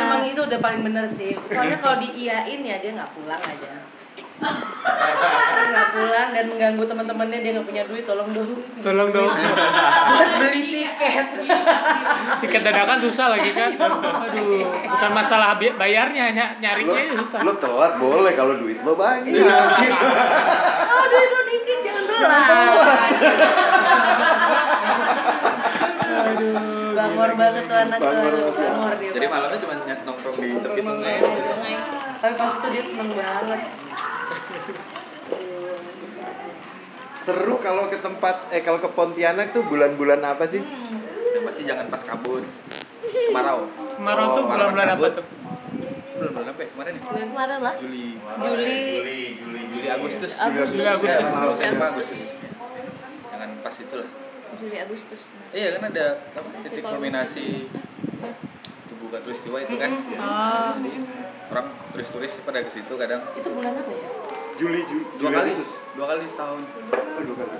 S4: Emang itu udah paling bener sih. Soalnya kalau diiyain ya dia nggak pulang aja. Nggak pulang dan mengganggu teman-temannya dia nggak punya duit tolong dong
S1: Tolong dong.
S4: buat beli tiket.
S1: Tiket dadakan susah lagi kan. Aduh, bukan masalah bayarnya, ny- nyarinya susah.
S5: Lo telat boleh kalau duit lo banyak.
S4: Oh duit lo dikit jangan telat. Bangor banget tuh anak tuh.
S5: Bangor
S4: dia.
S2: jadi malamnya cuma nongkrong di tepi sungai
S3: Di sungai.
S4: Tapi pas itu dia seneng banget.
S5: Seru kalau ke tempat eh kalau ke Pontianak tuh bulan-bulan apa sih?
S2: yang pasti jangan pas kabut kemarau
S1: Kemarau tuh
S2: Oh,
S1: bulan-bulan apa tuh?
S2: Bulan-bulan apa ya? kemarin ya?
S3: Bulan kemarin lah.
S2: Juli
S3: Juli.
S2: Juli Juli Juli Agustus
S3: Agustus.
S1: Juli, Agustus.
S2: Ya,
S3: Juli,
S2: saya lupa
S3: Agustus.
S2: Agustus jangan pas itu lah
S3: Juli Agustus.
S2: iya kan ada apa, titik kulminasi tubuh katulistiwa itu kan
S1: Ah,
S2: jadi orang turis-turis pada ke situ kadang
S4: Itu bulan apa ya?
S5: Juli, Juli,
S2: dua
S5: Juli
S2: kali
S5: Agustus.
S2: dua kali setahun
S5: Oh, dua kali.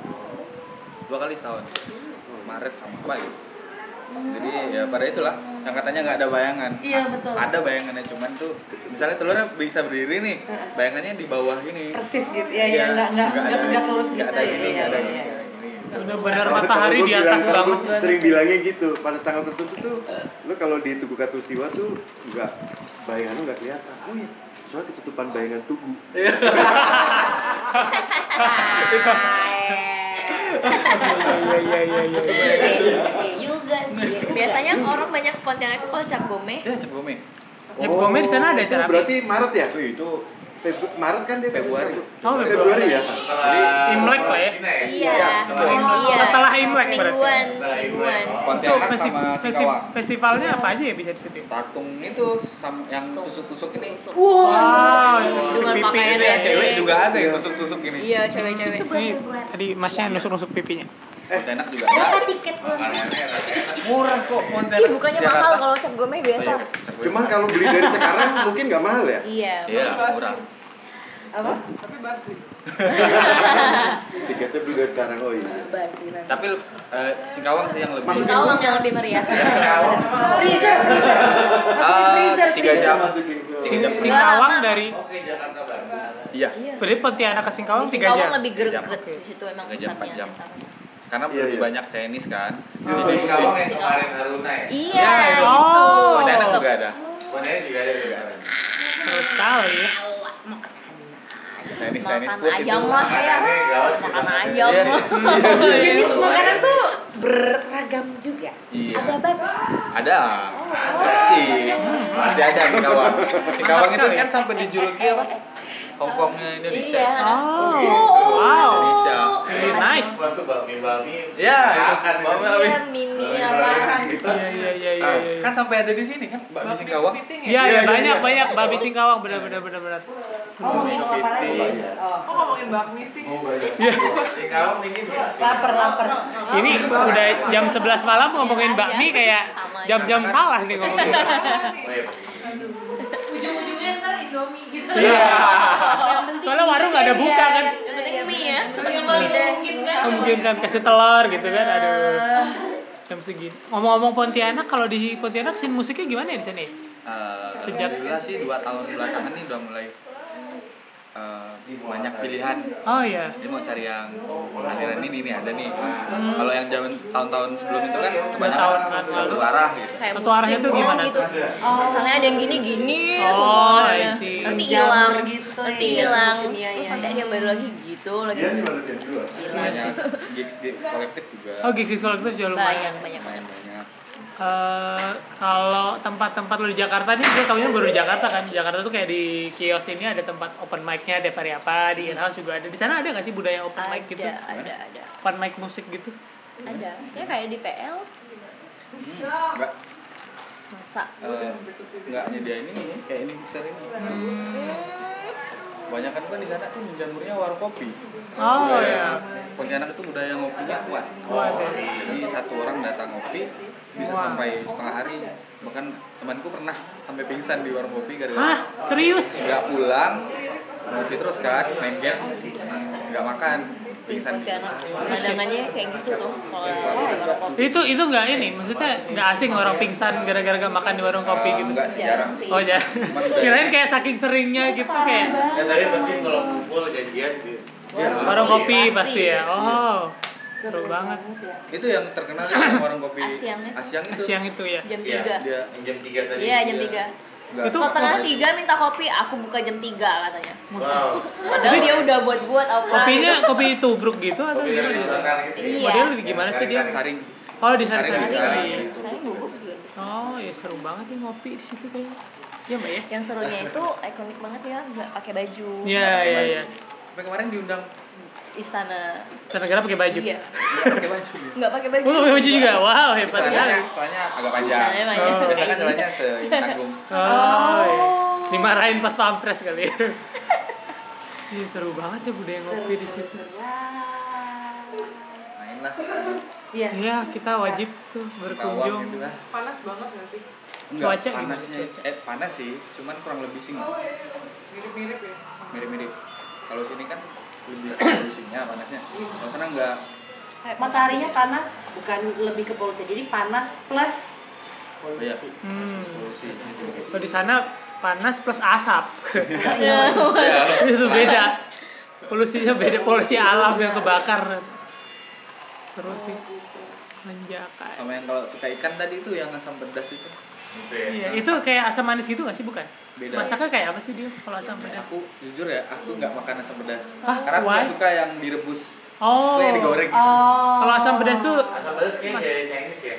S2: dua kali setahun Maret sama apa gitu jadi ya pada itulah yang katanya nggak ada bayangan
S4: Iya, betul.
S2: ada bayangannya cuman tuh misalnya telurnya bisa berdiri nih bayangannya di bawah ini
S4: Persis gitu ya, ya
S2: Iya,
S4: nggak nggak
S2: nggak
S4: tegak lurus
S2: nggak
S4: gitu
S2: ada
S4: ya.
S2: gini
S4: iya,
S2: nggak ada
S4: iya, iya.
S2: nggak ada gini.
S1: bener-bener
S5: Kalau-
S1: matahari di atas banget.
S5: sering bilangnya gitu pada tanggal tertentu tuh lo kalau di tugu katulistiwa tuh nggak bayangan lo nggak kelihatan oh iya soalnya ketutupan bayangan tugu
S1: Iya iya iya iya. Iya.
S4: Iya juga sih. iya juga.
S3: Biasanya orang banyak ke Pontianak itu kalau cap gome.
S2: ya cepet gome
S1: Ya, Gome di sana ada
S5: itu
S1: acara apa?
S5: berarti Maret ya
S2: itu itu
S5: Febru- Maret kan dia
S2: Februari.
S1: Oh,
S5: Februari ya
S2: jadi
S1: Imlek lah ya.
S3: Iya.
S1: Setelah Imlek.
S3: Iya.
S1: Setelah Imlek berarti.
S3: Semingguan.
S1: Itu
S2: Pontianak
S1: festi-
S2: sama Singkawang
S1: festivalnya apa aja ya bisa di situ?
S2: tatung itu sama yang tusuk-tusuk ini
S1: Wow,
S3: Dengan
S1: pipi
S3: pakaian
S1: itu
S3: ya,
S2: cewek juga ada yang tusuk-tusuk ini
S3: Iya, cewek-cewek.
S1: Tadi masnya nusuk-nusuk pipinya.
S2: Pontianak juga
S4: Berapa
S2: ada
S4: tiket
S2: murah kok
S3: Ih,
S2: Pontianak
S3: bukannya
S2: Jakarta.
S3: mahal kalau cap gome biasa.
S5: cuman kalau beli dari sekarang mungkin nggak mahal ya
S3: Iya.
S2: iya murah
S4: apa?
S5: tiketnya beli dari sekarang oh iya
S4: Basi nanti.
S2: tapi eh, Singkawang sih yang lebih
S5: Masukin
S3: Singkawang yang lebih meriah.
S4: Freezer, freezer. Masukin
S2: Ah,
S4: freezer,
S2: tiga jam.
S5: masukin ke
S1: Sing
S2: jam.
S1: Singkawang
S3: Enggak,
S1: dari
S2: iya
S3: Iya.
S1: berarti Pontianak ke Singkawang
S3: Di
S1: 3
S3: Singkawang
S1: jam.
S3: lebih
S2: Tiga jam.
S3: greget di situ emang
S2: Tiga jam,
S3: pusatnya
S2: empat jam. Karena
S5: Iya,
S2: lebih
S5: iya.
S2: banyak Chinese kan
S1: Oh.
S2: jadi
S6: Singkawang yang kemarin Aruna ya?
S3: Iya,
S2: Ya,
S3: itu.
S1: Oh.
S2: Pontianak juga ada
S6: Pontianak juga ada juga ada.
S1: Seru sekali ya.
S2: Chinese Chinese
S3: Makan
S2: food
S3: ayam
S2: itu
S3: lah ya. Makan ayam.
S2: Iya.
S4: Jenis makanan tuh beragam juga.
S2: Iya.
S4: Ada babi.
S2: ada pasti pasti ada Singkawang Singkawang itu kan sampai dijuluki apa Hongkongnya Indonesia
S3: Iya.
S1: Oh,
S2: Wow.
S1: wow.
S2: Indonesia
S1: nice.
S6: Waktu babi-babi.
S2: ya itu
S6: makan.
S2: Babi-
S3: Iya, mimi apa.
S2: gitu
S1: Iya iya iya iya.
S2: Ah,
S1: iya.
S2: kan sampai ada di sini kan babi Singkawang
S1: Iya,
S5: Iya,
S1: iya
S5: iya,
S1: banyak
S5: iya.
S1: banyak babi Singkawang benar benar benar benar.
S4: Ngomongin apa lagi? Oh,
S7: Kok ngomongin bakmi sih?
S6: Singkawang dingin ya?
S4: lapar lapar.
S1: Ini udah jam 11 malam ngomongin bakmi kayak jam-jam salah nih ngomongin.
S6: Oh iya.
S3: Ujung-ujungnya ntar Indomie gitu.
S1: Iya.
S4: Yang penting
S1: Soalnya warung nggak ada buka
S4: iya,
S1: kan.
S4: iya,
S3: Yang penting
S4: iya,
S3: mie
S4: iya.
S3: ya. Yang paling mungkin kan.
S1: Mungkin kan kasih telur gitu kan. Aduh. Jam segini. Ngomong-ngomong Pontianak, kalau di Pontianak scene musiknya gimana ya di sini?
S2: Eh,
S1: Sejak-
S2: alhamdulillah sih dua tahun belakangan ini udah mulai eh, banyak pilihan
S1: Oh iya.
S2: dia mau cari yang aliran ini nih ada nih kalau yang zaman tahun-tahun sebelum itu kan kebanyakan
S1: tahun kan
S2: satu
S1: lalu.
S2: arah gitu
S3: Kayak
S1: Satu arahnya tuh gimana
S3: gitu. Misalnya ada yang gini-gini
S1: Oh,
S3: semua.
S1: I
S3: ada.
S1: see.
S3: Nanti hilang
S4: gitu,
S3: Nanti
S4: iya,
S3: hilang.
S4: iya,
S3: Terus
S4: iya,
S3: nanti ada
S4: iya.
S3: yang baru lagi gitu lagi.
S5: Di mana dia duluan?
S2: banyak gigs gigs kolektif juga
S1: Oh gigs gigs kolektif
S3: Banyak
S1: lumayan.
S3: banyak banyak.
S2: banyak
S1: Eh, kalau tempat-tempat lo di Jakarta nih gue taunya baru di Jakarta kan. Di Jakarta tuh kayak di kios ini ada tempat open mic-nya tiap hari apa di in-house juga ada. Di sana ada nggak sih budaya open
S3: ada
S1: mic gitu?
S3: ada ada.
S1: Open mic musik gitu?
S3: Ada. Ya kayak di PL
S2: Hmm, enggak
S3: masa?
S2: Eh, enggak nyediain ini kayak ini besar ini. Banyak kan kan di sana tuh menjamurnya warung kopi.
S1: oh
S2: Budaya-
S1: ya
S2: Pontianak itu budaya ngopinya kuat.
S1: Kuat, ya.
S2: Jadi satu orang datang ngopi bisa
S1: Wah.
S2: sampai setengah hari. Bahkan temanku pernah sampai pingsan di warung kopi gara-gara
S1: Hah? Serius?
S2: nggak pulang ngopi terus kan main game nggak makan
S3: di
S2: pingsan
S3: Pontianak pemandangannya kayak gitu tuh kalau di warung kopi.
S1: Itu itu nggak ini maksudnya nggak asing orang pingsan gara-gara gak makan di warung kopi gitu?
S2: enggak sih
S3: jarang sih.
S1: Oh ya kirain kayak saking seringnya gitu kayak
S6: Ya tadi pasti kalau kumpul janjian di
S2: Iya,
S1: warung kopi
S3: Pasti.
S1: pasti ya. Oh seru banget.
S4: ya.
S2: itu yang terkenal itu yang warung kopi
S3: Asyang itu.
S2: Asyang itu?
S1: Siang itu ya.
S3: Jam
S6: Iya,
S3: tiga.
S2: dia
S6: jam 3 tadi.
S3: iya jam tiga.
S2: Nggak-
S1: Itu-
S3: setengah tiga minta kopi aku buka jam tiga katanya.
S6: Wow.
S3: padahal dia udah buat buat apa?
S1: kopinya kopi tubruk gitu atau
S6: Kopi
S1: gimana
S6: tradisional gitu.
S3: Iya.
S1: modelnya gimana sih dia?
S2: Saring.
S1: Oh di sana
S2: Saring,
S1: sana
S2: saring.
S3: saya bubuk juga
S1: oh ya seru banget nih ngopi di situ kayaknya. Ya mbak ya?
S3: Yang serunya itu ikonik banget ya nggak pakai baju.
S1: Iya iya iya.
S2: Sampai kemarin diundang
S3: istana
S1: sana negara pakai baju
S3: iya
S2: nggak pakai baju dia.
S3: nggak pakai baju
S1: oh pakai baju juga wow hebat
S2: soalnya
S1: sekali
S2: soalnya agak panjang
S3: Istananya banyak.
S1: Oh.
S2: biasanya kan jalannya seini tanggung
S1: oh, iya. dimarahin pas pampres kali ya Iya seru banget ya budaya ngopi di situ.
S2: main lah
S4: Iya.
S1: Iya kita wajib tuh berkunjung.
S2: gitu lah
S7: panas banget gak sih
S2: Enggak,
S1: Cuaca gimana
S2: panasnya
S1: cuaca?
S2: eh panas sih cuman kurang lebih sih
S7: mirip-mirip ya
S2: mirip-mirip kalau sini kan lebih polusinya panasnya kalau sana enggak
S4: Mataharinya panas bukan lebih ke polusi. Jadi panas plus polusi.
S1: Hmm.
S2: polusi gitu
S1: Kalau di sana panas plus asap.
S3: ya
S1: itu beda. Polusinya beda polusi alam yang kebakar. Seru sih. Menjakan.
S2: sama yang kalau suka ikan tadi itu yang asam pedas itu
S6: Gitu ya.
S1: Iya, itu kayak asam manis gitu gak sih bukan?
S2: Beda.
S1: Masaknya kayak apa sih dia kalau asam pedas?
S2: aku jujur ya aku nggak makan asam pedas
S1: Hah,
S2: karena aku nggak
S1: why?
S2: suka yang direbus
S1: Oh.
S2: Yang digoreng
S4: Oh.
S1: Kalau asam pedas tuh
S6: Asam pedas kayak dari Chinese ya.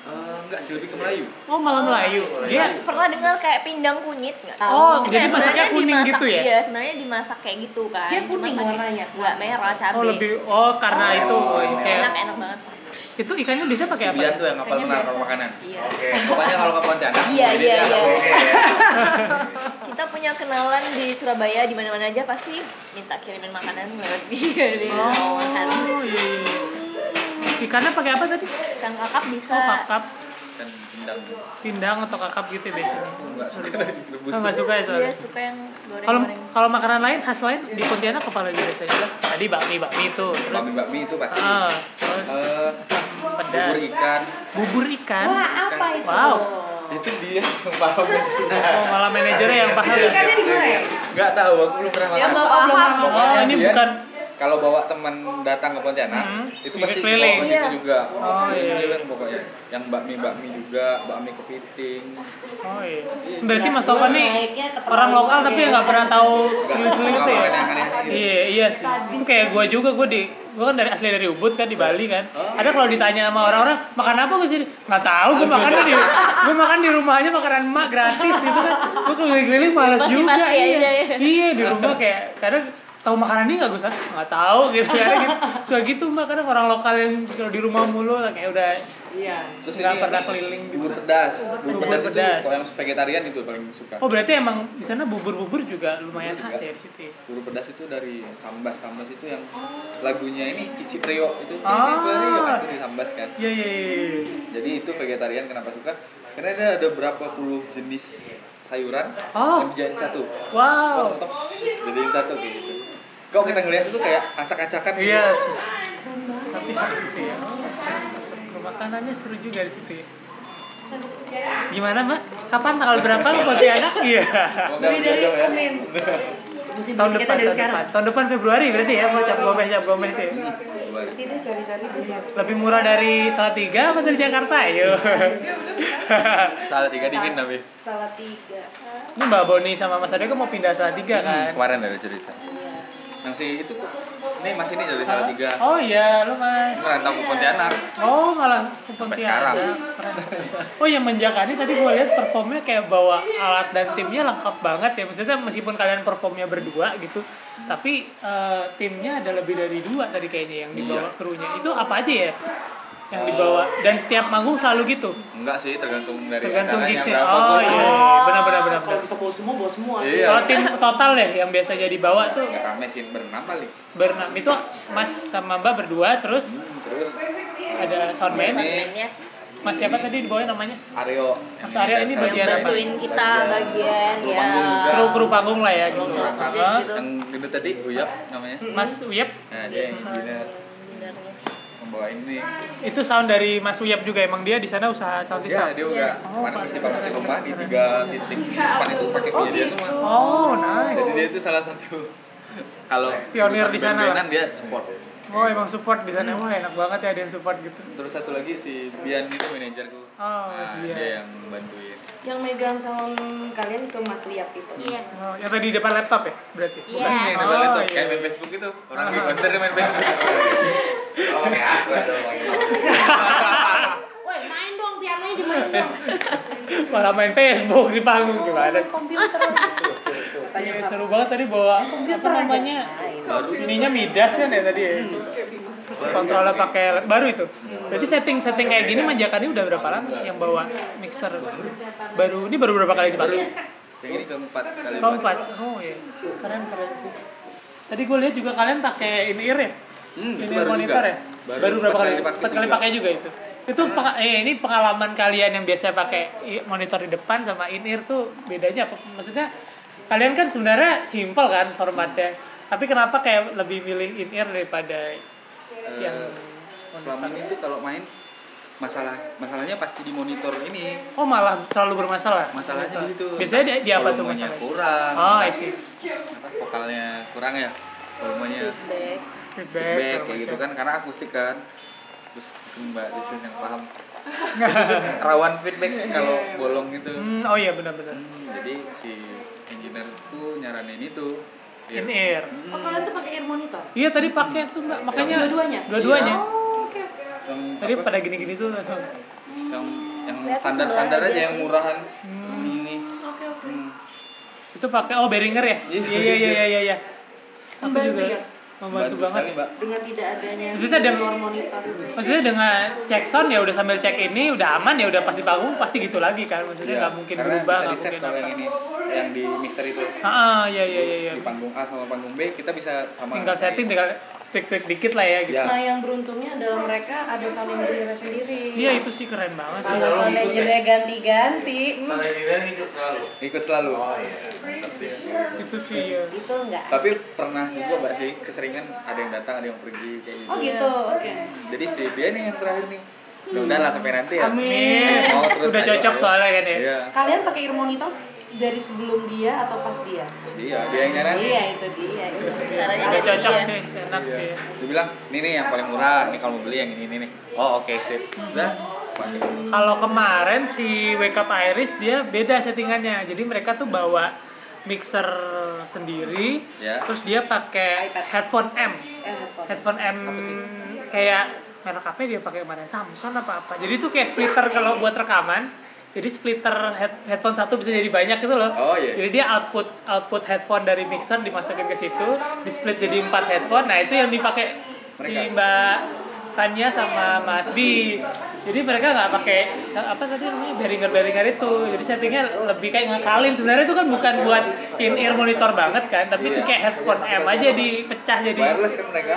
S2: Eh, enggak sih lebih ke Melayu
S1: oh malah Melayu. Dia
S3: pernah dengar kayak pindang kunyit nggak
S1: Oh,
S3: Itu
S1: jadi
S3: kayak
S1: masaknya kuning
S3: dimasak-
S1: gitu ya?
S3: iya sebenarnya dimasak kayak gitu kan
S4: Dia kuning warnanya.
S3: nggak merah cabai
S1: oh lebih oh karena itu
S2: Oh,
S1: kayak
S3: enak enak banget
S1: itu ikannya bisa pakai apa?
S2: Bian tuh yang ngapal benar kalau makanan
S3: iya
S6: Oke.
S2: pokoknya kalau ke Pontianak
S3: Iya, iya, iya.
S6: Oke ya.
S3: kita punya kenalan di Surabaya di mana mana aja pasti minta kirimin makanan lewat dia dia mau makan
S1: Oh iya iya. iya. Ikannya pakai apa tadi?
S3: ikan kakap bisa
S1: Oh kakap,
S2: dan pindang
S1: pindang atau kakap gitu ya biasanya.
S2: aku nggak suka
S1: Oh, nggak suka ya soalnya.
S3: suka yang goreng
S1: Kalau kalau makanan lain khas lain di Pontianak apa lagi biasanya? Tadi bakmi bakmi itu, terus
S2: bakmi bakmi itu pasti
S1: ah, terus
S2: Eh,
S1: asam pedas,
S2: bubur ikan
S1: bubur ikan.
S4: Wah, apa itu?
S1: Wow.
S2: itu dia yang paham itu
S1: Oh malah manajernya yang paham.
S4: Itu ikannya digoreng.
S2: nggak tahu aku belum pernah makan
S4: Oh, belum
S3: paham
S4: pernah.
S1: Oh ini bukan
S2: kalau bawa teman datang ke Pontianak
S1: Hmm,
S2: itu pasti
S1: keliling.
S2: bawa ke situ
S3: Iya.
S2: juga
S1: Oh, iya.
S2: keliling pokoknya yang bakmi bakmi juga bakmi kepiting
S1: Oh iya. Berarti Mas Topan nih orang lokal tapi nggak pernah tahu seling-seling
S2: Nggak
S1: itu ya.
S2: gitu.
S1: Iya iya sih. Itu kayak gua juga gua di gua kan dari asli dari Ubud kan di Bali kan.
S2: Oh.
S1: Ada kalau ditanya sama orang-orang makan apa gua sih? Nggak tahu gua makan di gua makan di rumahnya makanan emak gratis gitu kan. Gua keliling-keliling malas juga. iya.
S3: ya.
S1: Iya di rumah kayak kadang tahu makanan ini nggak gue sah nggak tahu gitu kadang gitu suka gitu mbak kadang orang lokal yang kalau di rumah mulu kayak udah
S4: Iya.
S2: terus
S1: Nggak
S2: ini
S1: pernah keliling gitu.
S2: bubur pedas bubur
S1: Bubur
S2: pedas itu
S1: pedas.
S2: kalau yang vegetarian itu paling suka
S1: oh berarti emang di sana bubur-bubur juga lumayan khas ya di situ ya?
S2: bubur pedas itu dari sambas sambas itu yang lagunya ini Cici Prio itu Cici
S1: Ah.
S2: Prio itu disambas kan
S1: iya iya iya iya.
S2: jadi itu vegetarian kenapa suka karena ada ada berapa puluh jenis sayuran
S1: Oh.
S2: yang dijadiin satu
S1: wow
S2: potong jadiin satu gitu kalau kita ngeliat itu kayak acak-acakan gitu.
S1: Iya. Tapi gitu ya. Seru. Makanannya seru juga di situ ya. Gimana mbak? Kapan tanggal berapa lo Pontianak? Iya.
S4: Lebih dari
S2: ya.
S4: Musim
S1: Tahun depan,
S4: kita dari
S1: tahun
S4: sekarang.
S1: depan. Tahun depan Februari berarti ya mau cap gomeh cap gomeh itu. ya.
S4: Nanti deh cari-cari dulu.
S1: Lebih murah dari Salatiga apa dari Jakarta? Ayo.
S2: Salah tiga dingin tapi
S4: Salah tiga.
S1: Ini Mbak Boni sama Mas Ade kan mau pindah Salatiga kan?
S2: kemarin ada cerita yang si itu kok ini mas ini dari Salatiga
S1: Oh iya, lu mas.
S2: merantau ke Pontianak
S1: Oh malah ke
S2: sekarang.
S1: Pontianak. Oh yang menjakani tadi gue lihat performnya kayak bawa alat dan timnya lengkap banget ya. Maksudnya meskipun kalian performnya berdua gitu, tapi eh, timnya ada lebih dari dua tadi kayaknya yang dibawa
S2: Iya.
S1: krunya. Itu apa aja ya? Yang dibawa dan setiap manggung selalu gitu.
S2: enggak sih tergantung dari
S1: Tergantung
S2: acaranya
S1: gigsnya.
S2: berapa
S1: Oh iya,
S2: tuh.
S1: iya. benar benar benar.
S7: Kalau bisa bawa semua, bawa semua.
S2: Iya.
S1: Kalau tim total deh yang biasanya dibawa tuh
S2: nggak rame sih berenam kali
S1: berenam itu Mas sama Mbak berdua terus
S2: Hmm, terus
S1: ada soundman. Mas siapa tadi dibawanya namanya?
S2: Aryo
S1: Mas Aryo ini
S3: yang
S1: bagian apa?
S3: bantuin kita bagian ya.
S1: Kru kru panggung lah ya gitu.
S2: Kru panggung.
S3: Gitu.
S2: yang gendut tadi Uyap namanya
S1: Mas Uyap
S2: nah dia yang engineer
S3: Sebenarnya.
S2: membawa ini
S1: itu sound dari Mas Uyap juga emang dia di sana usaha sound
S2: ya
S1: system.
S2: dia udah
S1: Oh,
S2: kemarin festival musik rumah di tiga titik depan itu pakai punya dia semua
S1: Oh, nice.
S2: jadi dia itu salah satu kalau
S1: Pionir di sana lah.
S2: dia support
S1: Oh, emang support di sana. Wah, enak banget ya ada yang support gitu.
S2: terus satu lagi si Bian itu manajerku
S1: Oh, Mas
S2: nah,
S1: Bian.
S2: dia yang bantuin
S4: Yang megang sound kalian itu Mas Liap itu.
S3: Iya.
S1: Oh, yang tadi di depan laptop ya? Berarti.
S3: Iya.
S2: Bukan yang
S1: Oh,
S2: depan laptop,
S1: iya.
S2: kayak main Facebook itu orang di konser main Facebook
S6: Kalau pakai aku ada
S4: Woi, main dong pianonya dimain dong.
S1: Malah main Facebook di panggung gimana?
S4: Komputer. Tanya
S1: Ya, seru banget tadi bawa apa namanya?
S2: baru
S1: Ininya Midas kan ya tadi ya. Terus kontrolnya pakai baru itu. Berarti setting-setting kayak gini manjakannya udah berapa lama yang bawa mixer baru ini baru berapa kali dipakai?
S2: yang ini keempat kali
S1: Keempat. Oh iya. Keren keren sih. Tadi gue lihat juga kalian pakai in ear ya?
S2: Hmm, itu
S1: in ear
S2: baru
S1: monitor
S2: juga.
S1: ya?
S2: Baru
S1: Baru, berapa kali? Empat kali pakai juga itu. Itu peng- eh, ini pengalaman kalian yang biasa pakai monitor di depan sama in ear tuh bedanya apa? Maksudnya kalian kan sebenarnya simple kan formatnya. Tapi kenapa kayak lebih milih in ear daripada
S2: Eh,
S1: yang
S2: selama ini tuh kalau main masalah masalahnya pasti di monitor ini
S1: Oh malah selalu bermasalah.
S2: masalahnya di situ
S1: Biasanya di, di apa tuh masalahnya?
S2: kurang
S1: Oh, I see.
S2: apa, vokalnya kurang ya volumenya
S3: Back.
S1: Feedback,
S2: back
S1: segala
S2: kayak gitu kan karena akustik kan terus mbak Desin yang paham rawan feedback kalau bolong gitu
S1: Hmm, oh iya benar-benar.
S2: Hmm, jadi si engineer tuh nyaranin itu
S1: In ear.
S4: Oh, kalian tuh pakai ear monitor?
S1: Iya tadi pakai tuh mbak, makanya
S4: Dua-duanya?
S1: Dua-duanya.
S4: Oh,
S2: yang,
S1: Tadi
S2: apa,
S1: pada gini-gini tuh.
S2: yang yang
S3: Lihat
S2: standar
S3: sebelah
S2: standar
S3: aja
S2: yang murahan
S1: Hmm.
S2: ini
S4: Oke oke.
S2: Hmm.
S1: Itu pakai oh Behringer ya?
S2: Iya.
S1: Iya iya iya iya iya. Aku juga
S4: ya?
S1: Membantu
S2: Bantu
S1: banget.
S2: sekali mbak
S4: Dengan tidak adanya
S1: Maksudnya dengan-
S4: luar monitor itu.
S1: Maksudnya dengan cek sound ya udah sambil cek ini udah aman ya udah pas di panggung pasti gitu lagi kan. Maksudnya
S2: Iya,
S1: nggak mungkin
S2: karena
S1: berubah
S2: bisa
S1: nggak
S2: di
S1: mungkin
S2: kalau
S1: apa.
S2: yang ini yang di mixer itu
S1: Ah iya iya iya iya.
S2: di panggung A sama panggung B kita bisa sama
S1: Tinggal setting tinggal tweak-tweak dikit lah ya gitu.
S2: Ya.
S4: Nah, yang beruntungnya adalah mereka ada sound engineer sendiri.
S1: Iya itu sih keren banget sih.
S4: Kalau sound engineer ganti-ganti, hmm,
S6: Sama ini kan ikut selalu.
S2: ikut selalu
S6: Oh iya.
S2: Mantap.
S1: Itu sih ya.
S4: itu enggak
S2: tapi pernah juga mbak sih keseringan ada yang datang ada yang pergi kayak gitu
S4: Oh gitu, oke.
S2: jadi si dia nih yang terakhir nih udah udah lah sampai nanti ya
S4: Amin.
S2: Oh, terus
S1: Udah
S2: ayo,
S1: cocok
S2: ayo.
S1: soalnya kan ya.
S2: iya
S4: Kalian pakai ear monitor dari sebelum dia atau pas dia?
S2: Terus dia dia yang nyaranin
S4: Iya, itu dia. itu dia.
S3: Caranya
S1: Udah cocok
S3: dia.
S1: sih, enak
S2: Iya.
S1: sih.
S2: dia bilang ini nih yang paling murah nih kalau mau beli yang ini ini nih oh oke sip udah pakai
S1: Kalau kemarin si Wake Up Iris dia beda settingannya. Jadi mereka tuh bawa mixer sendiri,
S2: Ya.
S1: terus dia pakai headphone M.
S4: Eh, headphone.
S1: Headphone M kayak merek apa dia pakai kemarin Samsung apa apa. Jadi tuh kayak splitter kalau buat rekaman. Jadi splitter head- headphone satu bisa jadi banyak gitu loh.
S2: Oh, iya.
S1: Jadi dia output output headphone dari mixer dimasukin ke situ, di split jadi empat headphone. Nah itu yang dipakai si. Mbak Fania sama Mas Bi. Jadi mereka nggak pakai apa tadi namanya Behringer Behringer itu. Jadi settingnya lebih kayak ngakalin. Sebenarnya itu kan bukan buat in ear monitor banget kan, tapi itu
S2: Iya.
S1: kayak headphone M aja dipecah jadi.
S2: wireless kan mereka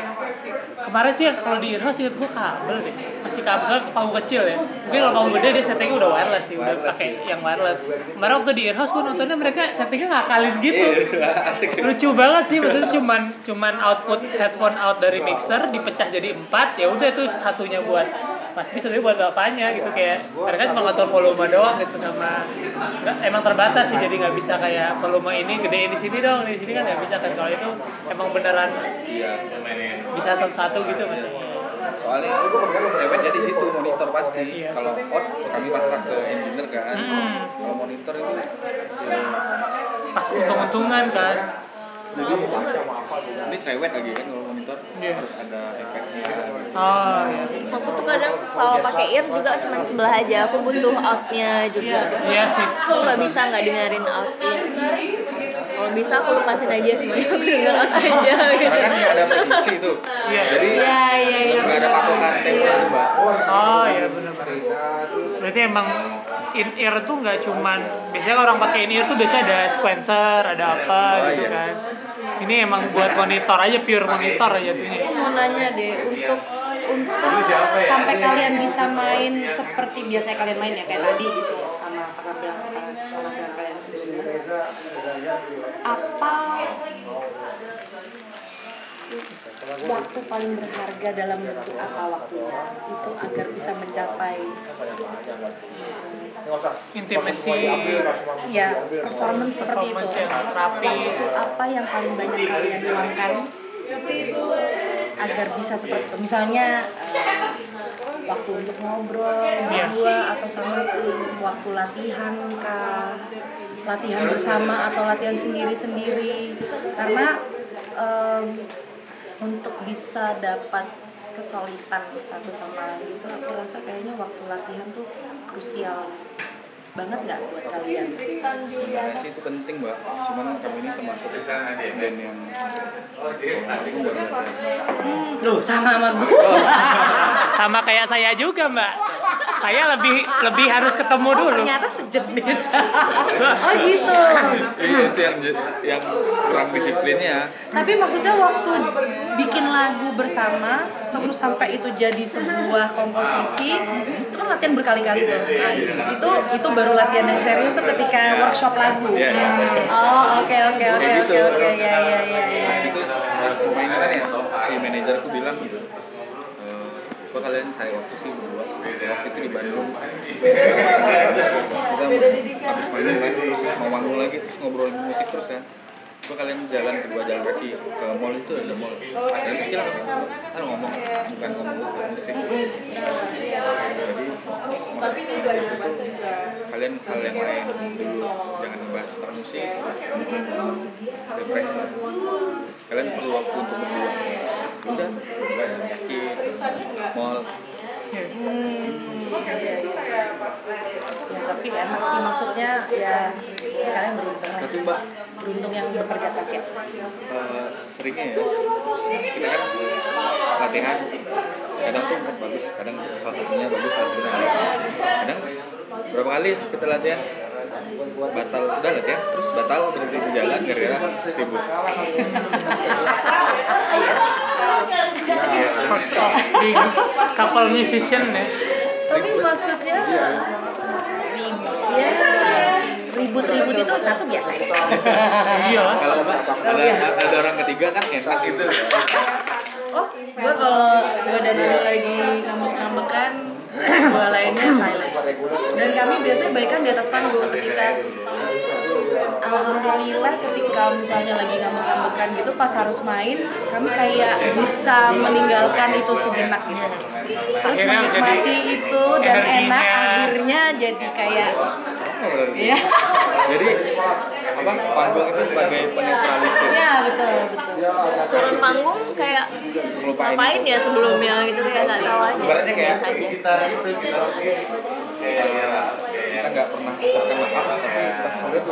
S1: Kemarin sih kalau di earhouse inget gua kabel deh. Masih kabel soalnya panggung kecil ya. Mungkin kalau panggung gede dia settingnya udah wireless sih, udah pakai yang wireless. Kemarin waktu di earhouse gua nontonnya mereka settingnya ngakalin gitu
S2: Iya,
S1: lucu banget sih maksudnya cuman cuman output headphone out dari mixer dipecah jadi empat ya udah tuh satunya buat Mas Bis tapi buat bapaknya gitu kayak mereka cuma ngatur volume doang gitu sama nggak, emang terbatas sih jadi nggak bisa kayak volume ini gedein di sini dong di sini kan nggak bisa kan kalau itu emang beneran
S2: iya
S1: bisa satu-satu gitu maksudnya
S2: soalnya cewek jadi situ monitor pasti.
S1: Iya.
S2: kalau out kami pasrah ke engineer kan?
S1: Hmm.
S2: kalau monitor itu ya,
S1: pas untung-untungan kan
S2: jadi ini cewek lagi kan kalau monitor.
S1: Iya.
S2: harus ada efeknya.
S1: Oh iya.
S3: Aku tuh kadang kalau pakai ear juga cuma sebelah aja. Aku butuh outnya juga.
S1: Iya sih.
S3: Aku nggak bisa nggak dengerin outnya. Kalau bisa aku lepasin aja semuanya. Aku denger out aja gitu
S2: karena kan nggak ada produksi tuh
S1: Iya.
S2: jadi
S4: Iya, iya, iya.
S2: nggak ada patokan tempo mbak.
S1: Oh iya benar-benar. Berarti emang in ear tuh nggak cuman biasanya orang pakai in ear tuh biasanya ada sequencer, ada apa
S2: Oh,
S1: gitu
S2: iya.
S1: kan. Ini emang buat monitor aja pure monitor aja tuhnya.
S4: Aku mau nanya deh untuk untuk sampai kalian bisa main seperti biasa kalian main ya kayak tadi gitu ya sama penampilan penampilan kalian sendiri. Apa waktu paling berharga dalam bentuk apa waktunya itu agar bisa mencapai
S1: Intimacy.
S4: Ya performance seperti itu.
S1: Rapi.
S4: itu apa yang paling banyak kalian luangkan agar bisa seperti itu. Misalnya eh, waktu untuk ngobrol
S1: Iya.
S4: berdua atau sama tim waktu latihan kah? Latihan bersama atau latihan sendiri-sendiri? Karena em, untuk bisa dapat kesulitan satu sama lain itu aku rasa kayaknya waktu latihan tuh crucial. Banget nggak buat kalian
S2: sebenarnya sih itu penting mbak cuman kami ini termasuk band yang penting buat belajar
S4: Loh, sama sama gue.
S1: Sama kayak saya juga mbak. Saya lebih lebih harus ketemu dulu.
S4: Ternyata sejenis. oh gitu.
S2: iya itu yang yang kurang disiplinnya
S4: Tapi maksudnya waktu bikin lagu bersama terus sampai itu jadi sebuah komposisi itu kan latihan berkali-kali tuh. Nah, itu itu baru latihan yang serius tuh ketika workshop lagu.
S2: Iya, iya.
S4: Oh, oke oke oke
S2: Kayak
S4: oke
S2: gitu.
S4: oke ya ya ya ya.
S2: Nah, itu kan ya si manajerku bilang gitu "Eh, kok kalian cari waktu sih berdua waktu itu di Bandung kita habis manggung kan terus mau manggung lagi terus ngobrolin musik terus kan kok kalian jalan kedua jalan kaki ke mall itu ada mall. Dan pikir kan ngomong. Bukan ngomong musik. Jadi maksud itu kalian hal yang lain. Dulu jangan ngebahas tentang musik. Refresh kalian perlu waktu untuk berdua. Udah jalan kaki mall
S4: Ya, tapi enak sih maksudnya ya kalian beruntung lah.
S2: tapi mbak
S4: Beruntung yang bekerja keras ya.
S2: eh, seringnya ya kita kan latihan. Kadang tuh bagus kadang salah satunya bagus salah satunya kadang berapa kali kita latihan batal udah latihan terus batal berhenti di jalan gara-gara ribut
S1: di couple musician ya.
S4: Tapi maksudnya ribut ya ribut-ribut itu satu biasa ya.
S1: Iya lah.
S2: kalau ada, ada orang ketiga kan enak gitu
S4: Oh, gue kalau gue dan lagi ngambek-ngambekan, gue lainnya silent. Dan kami biasanya baikan di atas panggung ketika Alhamdulillah ketika misalnya lagi ngambek-ngambekan gitu pas harus main kami kayak bisa meninggalkan itu sejenak gitu terus menikmati itu dan enak akhirnya jadi kayak Iya.
S2: jadi apa panggung itu sebagai penetralisir
S4: ya betul betul
S3: turun panggung kayak ngapain ya sebelumnya gitu saya nggak tahu aja
S2: Ibaratnya kayak
S3: biasa aja
S2: kita nggak pernah ucapkan apa tapi pas udah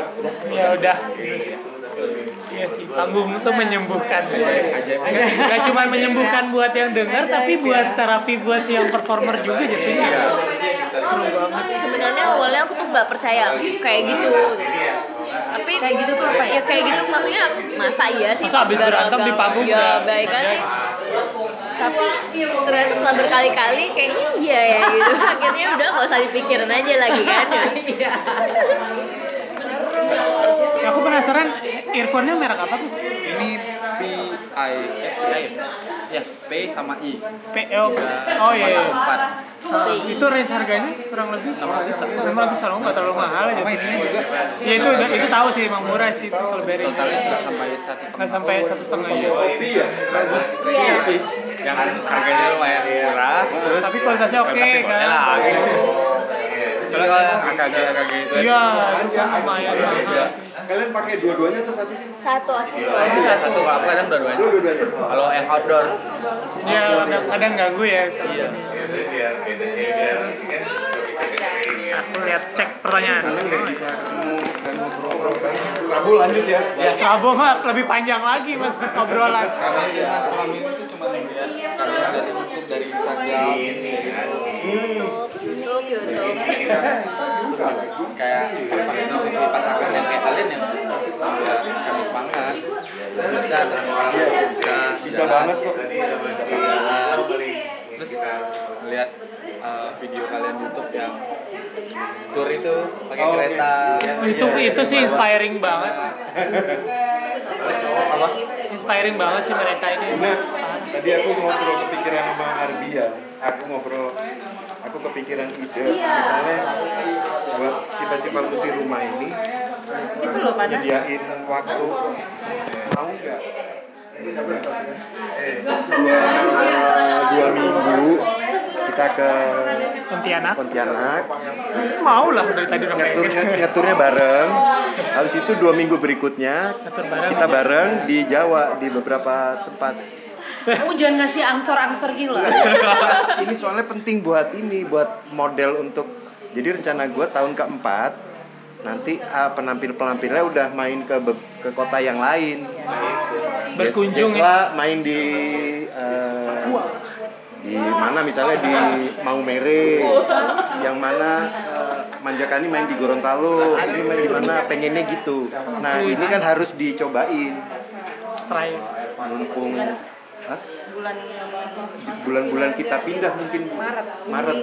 S1: Ya udah. Iya sih, panggung itu menyembuhkan. nggak cuma menyembuhkan buat yang dengar, tapi buat terapi buat si yang performer juga jadinya.
S3: sebenarnya awalnya aku tuh nggak percaya kayak gitu tapi
S4: Kayak gitu tuh apa ya?
S3: ya kayak gitu maksudnya masa iya sih
S1: Masa habis berantem di panggung
S3: ya baik kan
S1: Iya.
S3: sih tapi ternyata setelah berkali-kali kayaknya iya ya gitu akhirnya udah nggak usah dipikirin aja lagi kan
S4: Iya.
S1: Aku penasaran earphone-nya merek apa tuh?
S2: ini PI eh PI ya P. Sama I.
S1: P oh, oh iya. iya.
S2: empat
S1: Ah, itu range harganya kurang lebih?
S2: enam ratus
S1: enam ratus kalau nggak terlalu mahal aja.
S2: sama ininya juga.
S1: Ya itu itu tahu sih emang murah sih kalau beri.
S2: Totalnya nggak sampai satu
S1: nggak
S2: setengah.
S1: sampai satu setengah ya.
S2: bagus. Yang harganya lumayan murah terus
S1: Tapi kualitasnya oke kan?
S2: lah gitu. Yang AKG AKG itu
S1: Iya, lumayan mahal.
S5: Kalian pakai dua-duanya atau satu sih?
S3: Satu aksesoris.
S2: Bisa satu kalau aku kadang dua-duanya.
S5: Dua-duanya.
S2: Kalau yang outdoor
S1: Iya, kadang, kadang ganggu ya.
S2: iya.
S1: Aku lihat cek pertanyaan.
S5: Seneng deh bisa ketemu dan ngobrol kan. Rabu lanjut ya.
S1: Ya, Rabu mah lebih panjang lagi mas obrolan.
S2: Karena selama ini tuh cuma lihat karena dari YouTube dari Instagram.
S3: YouTube, YouTube, YouTube.
S2: kayak pasangan musisi pasangan yang kayak kalian yang ya, kami semangat. Bisa terkenal bisa.
S5: Bisa
S2: jalan,
S5: banget kok.
S2: bisa terus melihat uh, video kalian YouTube yang tour itu pakai
S5: Oh,
S2: kereta.
S1: Itu itu sih inspiring banget sih.
S2: apa?
S1: Inspiring banget sih mereka ini.
S5: Nah, tadi aku ngobrol kepikiran sama Arbia. Aku ngobrol, aku kepikiran ide. Misalnya buat si festival musik rumah ini
S4: itu loh pada
S5: nyediain waktu. Mau nggak? Eh, dua, dua minggu kita ke
S1: Pontianak.
S5: Pontianak.
S1: Mau lah dari tadi udah
S5: ngeturnya ngeturnya bareng. Habis itu dua minggu berikutnya
S1: bareng.
S5: kita bareng di Jawa di beberapa tempat.
S4: Kamu jangan ngasih angsor-angsor gitu loh.
S5: Ini soalnya penting buat ini buat model untuk jadi rencana gue tahun keempat nanti ah, penampil penampilnya udah main ke be- ke kota yang lain.
S1: Berkunjung ya.
S5: Biasa main di eh, di mana misalnya di Maumere yang mana eh, Manjakani main di Gorontalo ini main di mana pengennya gitu. Nah ini kan harus dicobain.
S1: Try.
S5: mumpung
S4: bulan
S5: bulan-bulan kita pindah mungkin.
S4: Maret.
S5: Maret.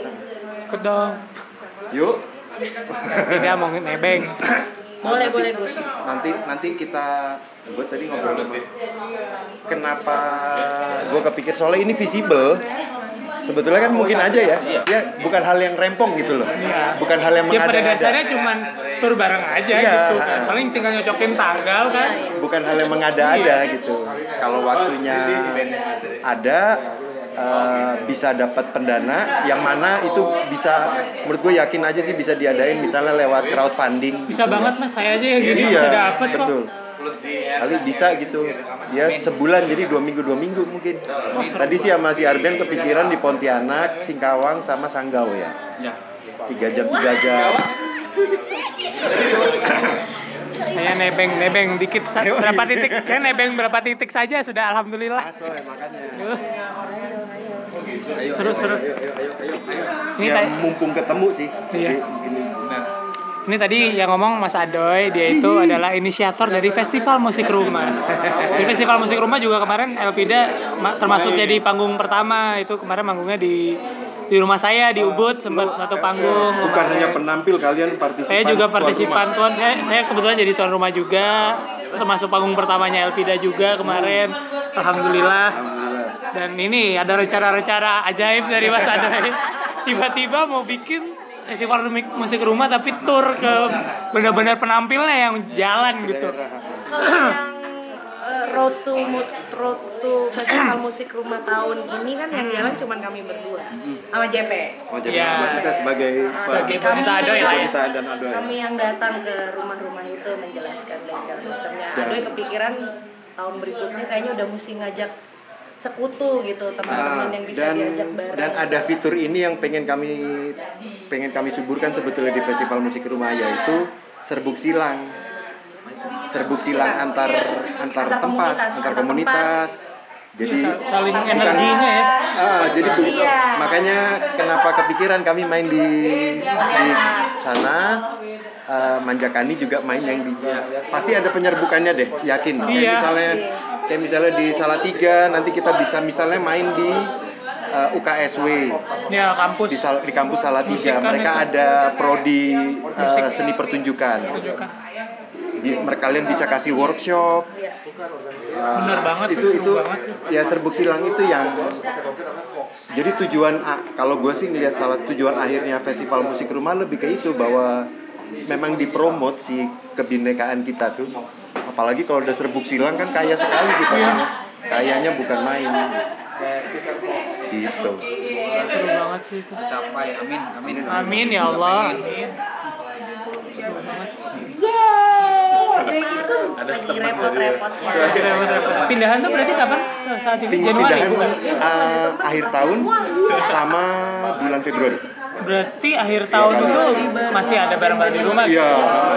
S1: Ikut dong.
S5: yuk
S1: Tidak mau nebeng.
S4: boleh boleh Gus.
S5: nanti nanti kita gue tadi ngobrol sama kenapa gue kepikir soalnya ini visible? Sebetulnya kan mungkin aja ya. Ya bukan hal yang rempong gitu loh.
S1: Iya.
S5: bukan hal yang
S1: Ya pada dasarnya cuman tur bareng aja
S5: Iya.
S1: gitu kan. Paling tinggal nyocokin tanggal kan.
S5: bukan hal yang mengada-ada gitu. Kalau waktunya ada eh, bisa dapat pendana yang mana itu bisa menurut gue yakin aja sih bisa diadain misalnya lewat crowdfunding
S1: Bisa
S5: gitu.
S1: banget mas. Saya aja yang gini
S5: iya
S1: bisa dapet kok.
S5: betul. Kali bisa gitu. Ya sebulan jadi dua minggu dua minggu mungkin. Tadi sih sama si Arben kepikiran di Pontianak Singkawang sama Sanggau ya.
S2: Ya.
S5: Tiga jam tiga jam.
S1: Saya nebeng nebeng dikit berapa titik? Saya nebeng berapa titik saja sudah alhamdulillah.
S5: Asoy, makanya.
S1: Uh,
S5: ayo,
S1: Seru,
S5: ayo,
S1: seru.
S5: ayo, ayo, ayo, ayo.
S1: Ini
S5: ya mumpung ketemu sih
S1: Iya. Ini tadi yang ngomong Mas Adoy, dia itu adalah inisiator dari Festival Musik Rumah. Di Festival Musik Rumah juga kemarin Elpida ma- termasuk jadi panggung pertama. Itu kemarin manggungnya di di rumah saya di Ubud sempat satu panggung.
S5: bukan hanya penampil kalian partisipan
S1: Saya juga partisipan tuan. Saya saya kebetulan jadi tuan rumah juga. Termasuk panggung pertamanya Elpida juga kemarin. Alhamdulillah. Dan ini ada rencana-rencana ajaib dari Mas Adoy. Tiba-tiba mau bikin festival musik- musik rumah tapi tour ke benar-benar penampilnya yang jalan gitu.
S4: kalau yang eh, road to Mu- road to festival musik rumah tahun ini kan yang jalan cuma kami berdua. Sama JP
S5: Oh, jadi
S1: Iya.
S5: maksudnya sebagai
S1: Sebagai Adoy lah ya.
S5: Bonita dan Adoy.
S4: kami yang datang ke rumah-rumah itu menjelaskan dan segala macamnya. Adoy kepikiran tahun berikutnya kayaknya udah mesti ngajak sekutu gitu teman-teman
S5: Ah,
S4: yang bisa
S5: dan
S4: diajak bareng.
S5: dan ada fitur ini yang pengen kami pengen kami suburkan sebetulnya di festival musik rumah yaitu serbuk silang serbuk silang antar antar,
S4: Antar
S5: tempat
S4: komunitas,
S5: antar komunitas jadi
S1: Iya, saling
S5: bukan-
S1: energinya ya.
S5: ah, jadi bu-
S4: Iya.
S5: makanya kenapa kepikiran kami main di di sana eh, Manjakani juga main yang di pasti ada penyerbukannya deh yakin kayak
S1: Iya.
S5: misalnya kayak misalnya di Salatiga nanti kita bisa misalnya main di eh, UKSW
S1: Ya kampus.
S5: di, di kampus Salatiga
S1: Musik kan
S5: mereka
S1: itu.
S5: ada prodi eh, seni pertunjukan. Di, mereka kalian bisa kasih workshop.
S1: Bener banget
S5: itu
S1: tuh, seru
S5: itu
S1: banget.
S5: ya serbuk silang itu yang jadi tujuan kalau gue sih ngeliat salah tujuan akhirnya festival musik rumah lebih ke itu bahwa memang dipromot si kebinekaan kita tuh. Apalagi kalau udah serbuk silang kan kaya sekali kita
S1: Iya.
S5: kan. kayanya bukan main. Gitu.
S1: Seru banget sih itu.
S2: Capai, amin, amin.
S1: amin ya Allah amin.
S4: Yeay, itu
S2: Ada
S4: lagi repot-repotnya.
S1: Lagi repot-repot. pindahan tuh berarti kapan? Saat ini? Januari
S5: pindahan.
S1: Bukan
S5: uh, akhir tahun sama bulan Februari
S1: berarti akhir tahun itu masih ada barang-barang di rumah?
S5: Iya.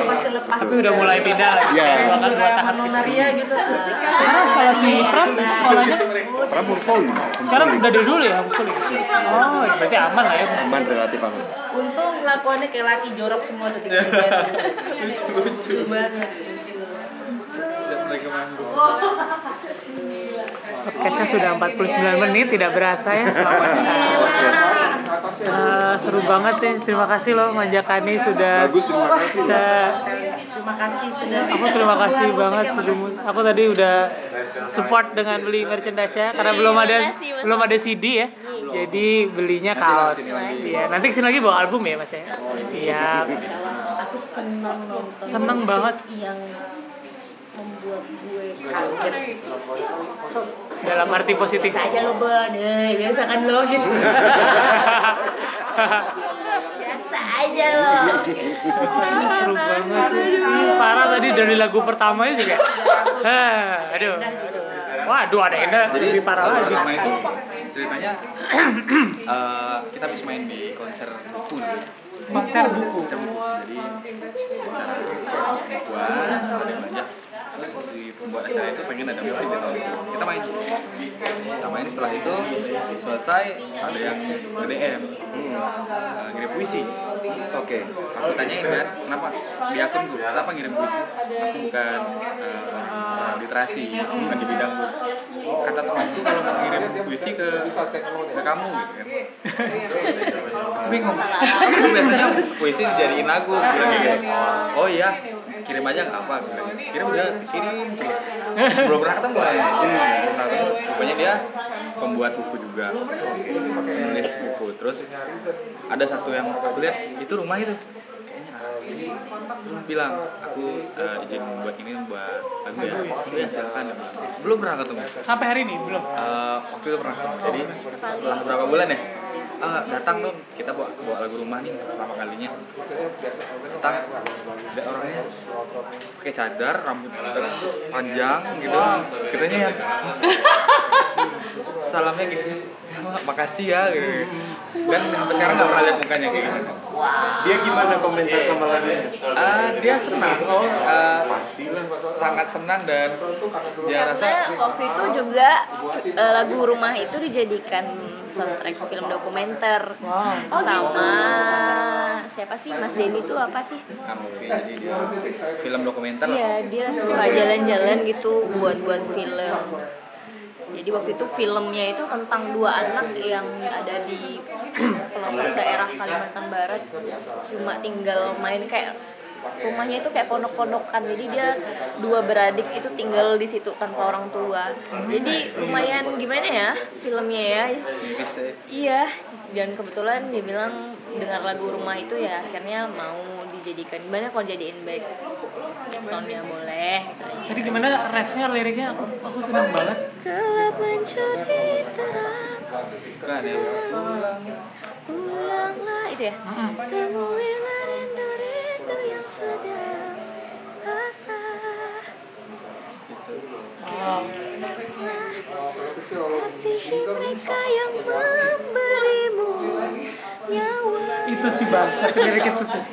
S4: Masih lepas.
S1: Tapi udah mulai pindah lagi.
S5: Iya.
S1: bahkan dua tahap. Gitu
S4: Nonaria gitu.
S1: sekarang sekolah si Pram sekolahnya?
S5: Pram homeschooling
S1: sekarang udah dari dulu ya homeschooling oh berarti aman lah ya
S5: aman relatif aman.
S4: Untung lakuannya kayak laki jorok semua tuh tiga Lucu banget.
S2: Mereka manggung.
S1: podcastnya sudah 49 menit tidak berasa ya. Eh, seru banget nih. Terima kasih loh Manjakani sudah
S5: bagus terima kasih.
S1: bisa
S4: Terima kasih sudah.
S1: aku terima kasih banget sudah aku tadi udah support dengan beli merchandise ya karena belum ada belum ada CD ya. Jadi belinya kaos. ya nanti ke sini lagi bawa album ya mas ya? Siap.
S4: Aku senang nonton.
S1: Seneng
S4: musik
S1: banget.
S4: Yang membuat gue kaget.
S1: dalam arti positif
S4: Biasa aja lo Ben, Eh, biasa kan lo gitu. biasa aja lo.
S1: seru banget sih. parah tadi dari lagu pertamanya juga Hah, aduh waduh ada yang lebih parah lagi
S2: pertama itu ceritanya eh, kita habis main di konser buku
S1: konser buku
S2: Konser buku. Jadi acara bukuan, ada banyak. Pembuat acara itu pengen ada musik di tahun itu. Kita main. Kita main setelah itu selesai ada yang nge-DM eh, ngirim puisi.
S5: oke
S2: Aku tanyain kan, kenapa di akun gue, kenapa ngirim puisi? Aku bukan eh, orang literasi, bukan di bidangku. Kata temanku kalau mau ngirim puisi ke ke kamu gitu kan. Aku bingung. Aku biasanya puisi dijadiin lagu, aku bilang gitu. Oh iya, kirim aja nggak apa, bilang. kirim udah kirim terus. Belum pernah ketemu lah ya. Belum pernah ketemu. Rupanya dia pembuat buku juga, penulis buku. Terus ada satu yang aku lihat itu rumah itu Terus bilang aku eh, izin buat ini buat lagu ya ya silakan belum pernah ketemu
S1: sampai hari ini belum
S2: Eh, waktu itu pernah ketemu jadi setelah berapa bulan ya "Ah, datang dong kita bawa bawa lagu rumah nih pertama kalinya. Datang ada orangnya pakai cadar rambut panjang gitu. Kitanya ya salamnya gitu "Ya, Mak, makasih ya. Gitu. dan sampai sekarang nggak pernah lihat mukanya kayak gitu
S5: dia gimana komentar sama lagunya
S2: Ah, dia senang Ah,
S5: pastilah.
S2: sangat senang dan dia rasa
S3: Karena waktu itu juga eh, lagu rumah itu dijadikan soundtrack film dokumenter. Sama siapa sih? Mas Denny itu apa sih?
S2: Kanopi jadi dia. Film dokumenter lah.
S3: Iya dia suka jalan-jalan gitu buat buat film. Jadi waktu itu filmnya itu tentang dua anak yang ada di pelosok daerah Kalimantan Barat. Cuma tinggal main kayak rumahnya itu kayak pondok-pondokan. Jadi dia dua beradik itu tinggal di situ tanpa orang tua. Jadi lumayan gimana ya filmnya ya?
S2: Saya.
S3: iya dan kebetulan dia bilang dengar lagu rumah itu ya akhirnya mau dijadikan gimana kalau jadiin back soundnya boleh.
S1: Tadi gimana refnya liriknya? Aku aku senang banget.
S3: Gelap mencuri terang
S2: ya.
S3: ulanglah itu ya? Temuilah rindu-rindu yang sedang basah. Kasihi mereka yang memberimu
S1: itu sih bangsa lirik itu sih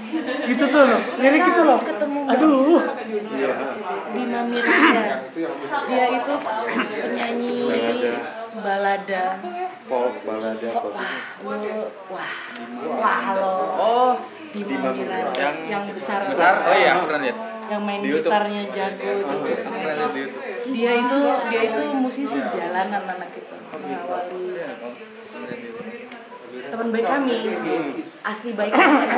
S1: itu tuh loh lirik itu loh aduh
S4: Bima Mirinda. Dia itu penyanyi balada.
S5: folk balada folk.
S4: Wah, lu, wah, wah lo.
S2: Oh,
S4: Bima Mirinda
S2: yang
S4: yang besar.
S2: besar. Oh iya, aku pernah lihat.
S4: Yang main
S2: Di YouTube.
S4: gitarnya jago itu.
S2: Aku pernah lihat di YouTube.
S4: Dia itu dia itu musisi jalanan anak itu. Mengawali teman baik kami. Asli baik banget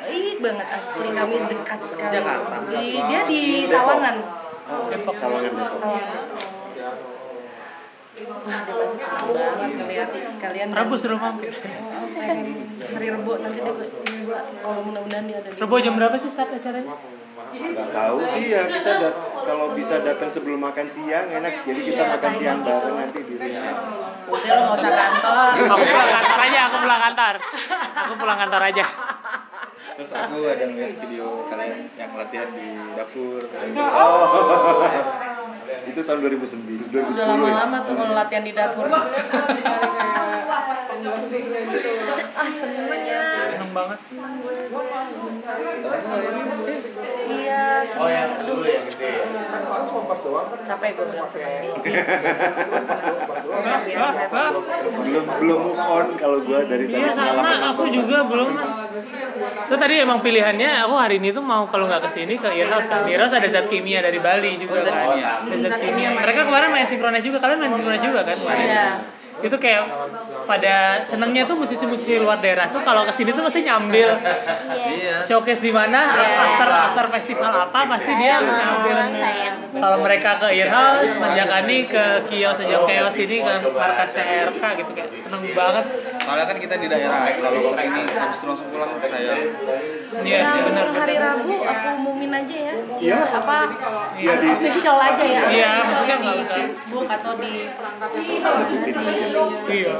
S4: baik banget asli kami dekat sekali.
S2: Jakarta.
S4: Di- dia di Sawangan.
S5: Depok. Sawangan
S4: wah dia pasti senang banget ngeliat kalian
S1: Rabu suruh mampir
S4: Oh, pengen hari Rebo. Nanti deh gue, gue kalau mudah-mudahan dia ada di
S1: Rebo jam berapa sih start acaranya
S5: nggak tahu sih ya kita dat kalau bisa datang sebelum makan siang enak. Jadi kita
S4: Iya,
S5: makan siang
S4: gitu.
S5: bareng nanti di rumah.
S4: udah lo nggak usah kantor
S1: Aku pulang kantor aja, aku pulang kantor. Aku pulang kantor aja.
S2: terus aku ada ngeliat video kalian yang latihan di dapur
S5: Oh. Itu tahun 2009, 2010
S4: udah
S5: ya.
S4: lama-lama tuh kalau latihan di dapur ah seneng ya
S1: Seneng banget.
S4: seneng gue gue iya
S6: Oh yang dulu yang gede ya.
S4: capek gue bilang
S5: belum belum move on kalau gua dari tadi
S1: Iya sama,
S5: pengalaman
S1: aku juga belum mas. Terus tadi emang pilihannya aku hari ini tuh mau kalau nggak ke sini ke Earhouse kan. Earhouse ada zat kimia dari Bali juga
S2: zat
S1: kan.
S2: kimia.
S1: Ada zat kimia. Mereka kemarin main sinkronis juga. Kalian main sinkronis juga kan kemarin?
S4: Iya.
S1: Itu kayak pada senengnya tuh musisi-musisi luar daerah tuh kalau ke sini tuh pasti nyambil
S2: iya
S1: showcase di mana after after festival apa pasti dia ngambil
S3: sayang
S1: kalau mereka ke Earhouse, Manjakani ke kios aja kios ini ke markas TRK gitu kayak seneng banget.
S2: soalnya kan kita di daerah kalau ke sini habis itu langsung pulang saya
S1: Iya,
S4: Nah,
S1: benar.
S4: hari Rabu aku umumin aja ya.
S5: Iya.
S4: Apa
S5: Iya, di-
S4: official aja ya.
S1: Iya,
S4: official
S1: maksudnya
S4: di. Facebook atau di
S5: aja.
S1: Iya.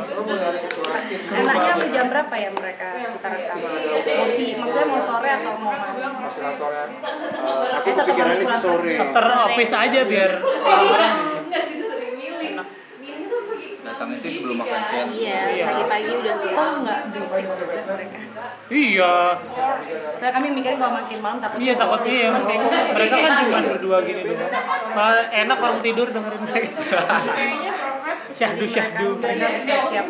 S4: enaknya sampai jam berapa ya mereka bisa rekam? Mau si, maksudnya mau sore atau mau malam?
S5: Eh, aku kepikirannya sih sore
S1: After office aja biar orang-orang
S2: datangnya sih sebelum makan siang
S3: iya pagi-pagi udah
S4: Oh nggak berisik juga mereka.
S1: Iya.
S4: Nah, kami mikirin kalau makin malam takut
S1: Iya takut iya. Mereka kan cuma berdua gini doang. Malah enak orang tidur dengerin mereka.
S4: kayaknya
S1: Syahdu syahdu.
S4: siap-siap.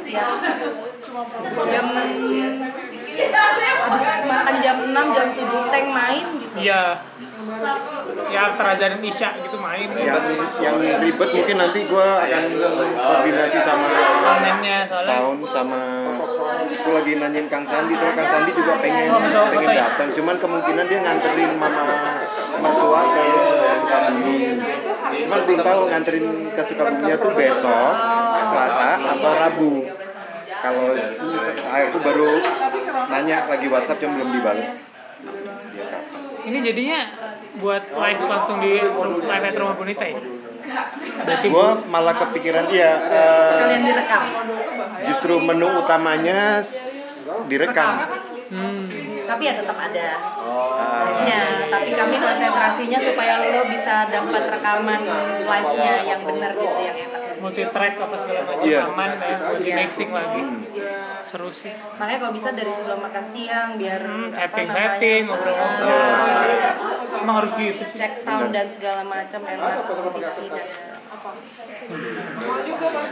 S4: Jam habis makan jam 6 jam 7 tank main gitu.
S1: Iya. Ya after ajaran Isya gitu main.
S5: yang yang ribet mungkin nanti gua akan koordinasi sama
S1: soalnya.
S5: sound sama aku lagi nanyain Kang Sandi soalnya Kang Sandi juga pengen
S1: Oh, betul,
S5: pengen datang. Cuman kemungkinan dia nganterin mama mertua ke Sukabumi. Cuman belum tahu nganterin ke Sukabuminya tuh besok Selasa atau Rabu. Kalau aku baru nanya lagi WhatsApp yang belum dibalas
S1: Ini jadinya buat live langsung di live at rumah Bonita ya?
S5: Gua malah kepikiran iya eh,
S4: Sekalian direkam.
S5: justru menu utamanya direkam
S1: hmm,
S4: Tapi ya tetap ada
S5: Ah,
S4: live-nya. Tapi kami konsentrasinya supaya lo bisa dapat rekaman live-nya yang benar gitu yang enak.
S1: multi track apa segala macam
S5: Iya.
S1: aman ya
S4: Iya.
S1: mixing lagi. Seru sih.
S4: Makanya kalau bisa dari sebelum makan siang biar
S1: Hmm,
S4: apa
S1: tapping
S4: namanya,
S1: tapping ngobrol-ngobrol. Emang harus gitu sih.
S4: cek sound dan segala macam enak posisi dan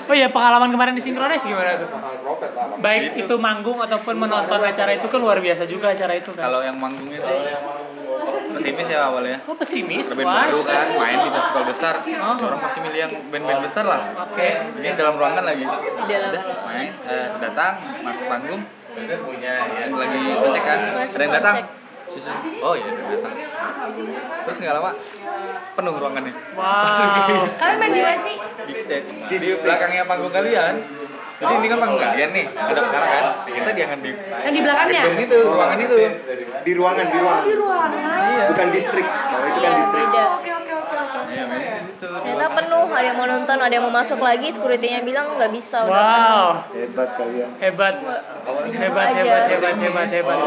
S1: Oh iya pengalaman kemarin di Synchronize gimana tuh? Baik itu. manggung ataupun menonton acara itu kan luar biasa juga acara itu kan.
S2: kalau yang manggung itu. Pesimis ya awalnya.
S1: Oh pesimis,
S2: band
S1: wah.
S2: baru kan main di festival besar.
S1: Oh.
S2: orang pasti milih yang band-band besar lah.
S1: Oke.
S2: ini dalam ruangan lagi.
S3: Dalam
S2: udah main eh, datang masuk panggung. Punya yang lagi soundcheck kan ada yang datang Sisa- oh iya yang datang terus nggak lama penuh ruangannya
S1: Wow.
S4: kalian main di mana sih?
S2: big stage di belakangnya panggung kalian jadi ini kan panggung kalian nih ada sana kan kita jangan di
S4: Yang di belakangnya?
S2: gedung itu ruangan itu
S5: di ruangan di ruangan
S4: Di ruangan.
S5: bukan distrik kalau itu kan
S3: Iya,
S5: distrik.
S4: Oke oke oke oke.
S2: iya situ
S3: ternyata penuh ada yang mau nonton ada yang mau masuk lagi securitynya bilang nggak bisa udah
S1: Wow.
S5: hebat kalian
S1: Hebat. Hebat,
S3: aja.
S1: hebat, hebat, hebat, hebat.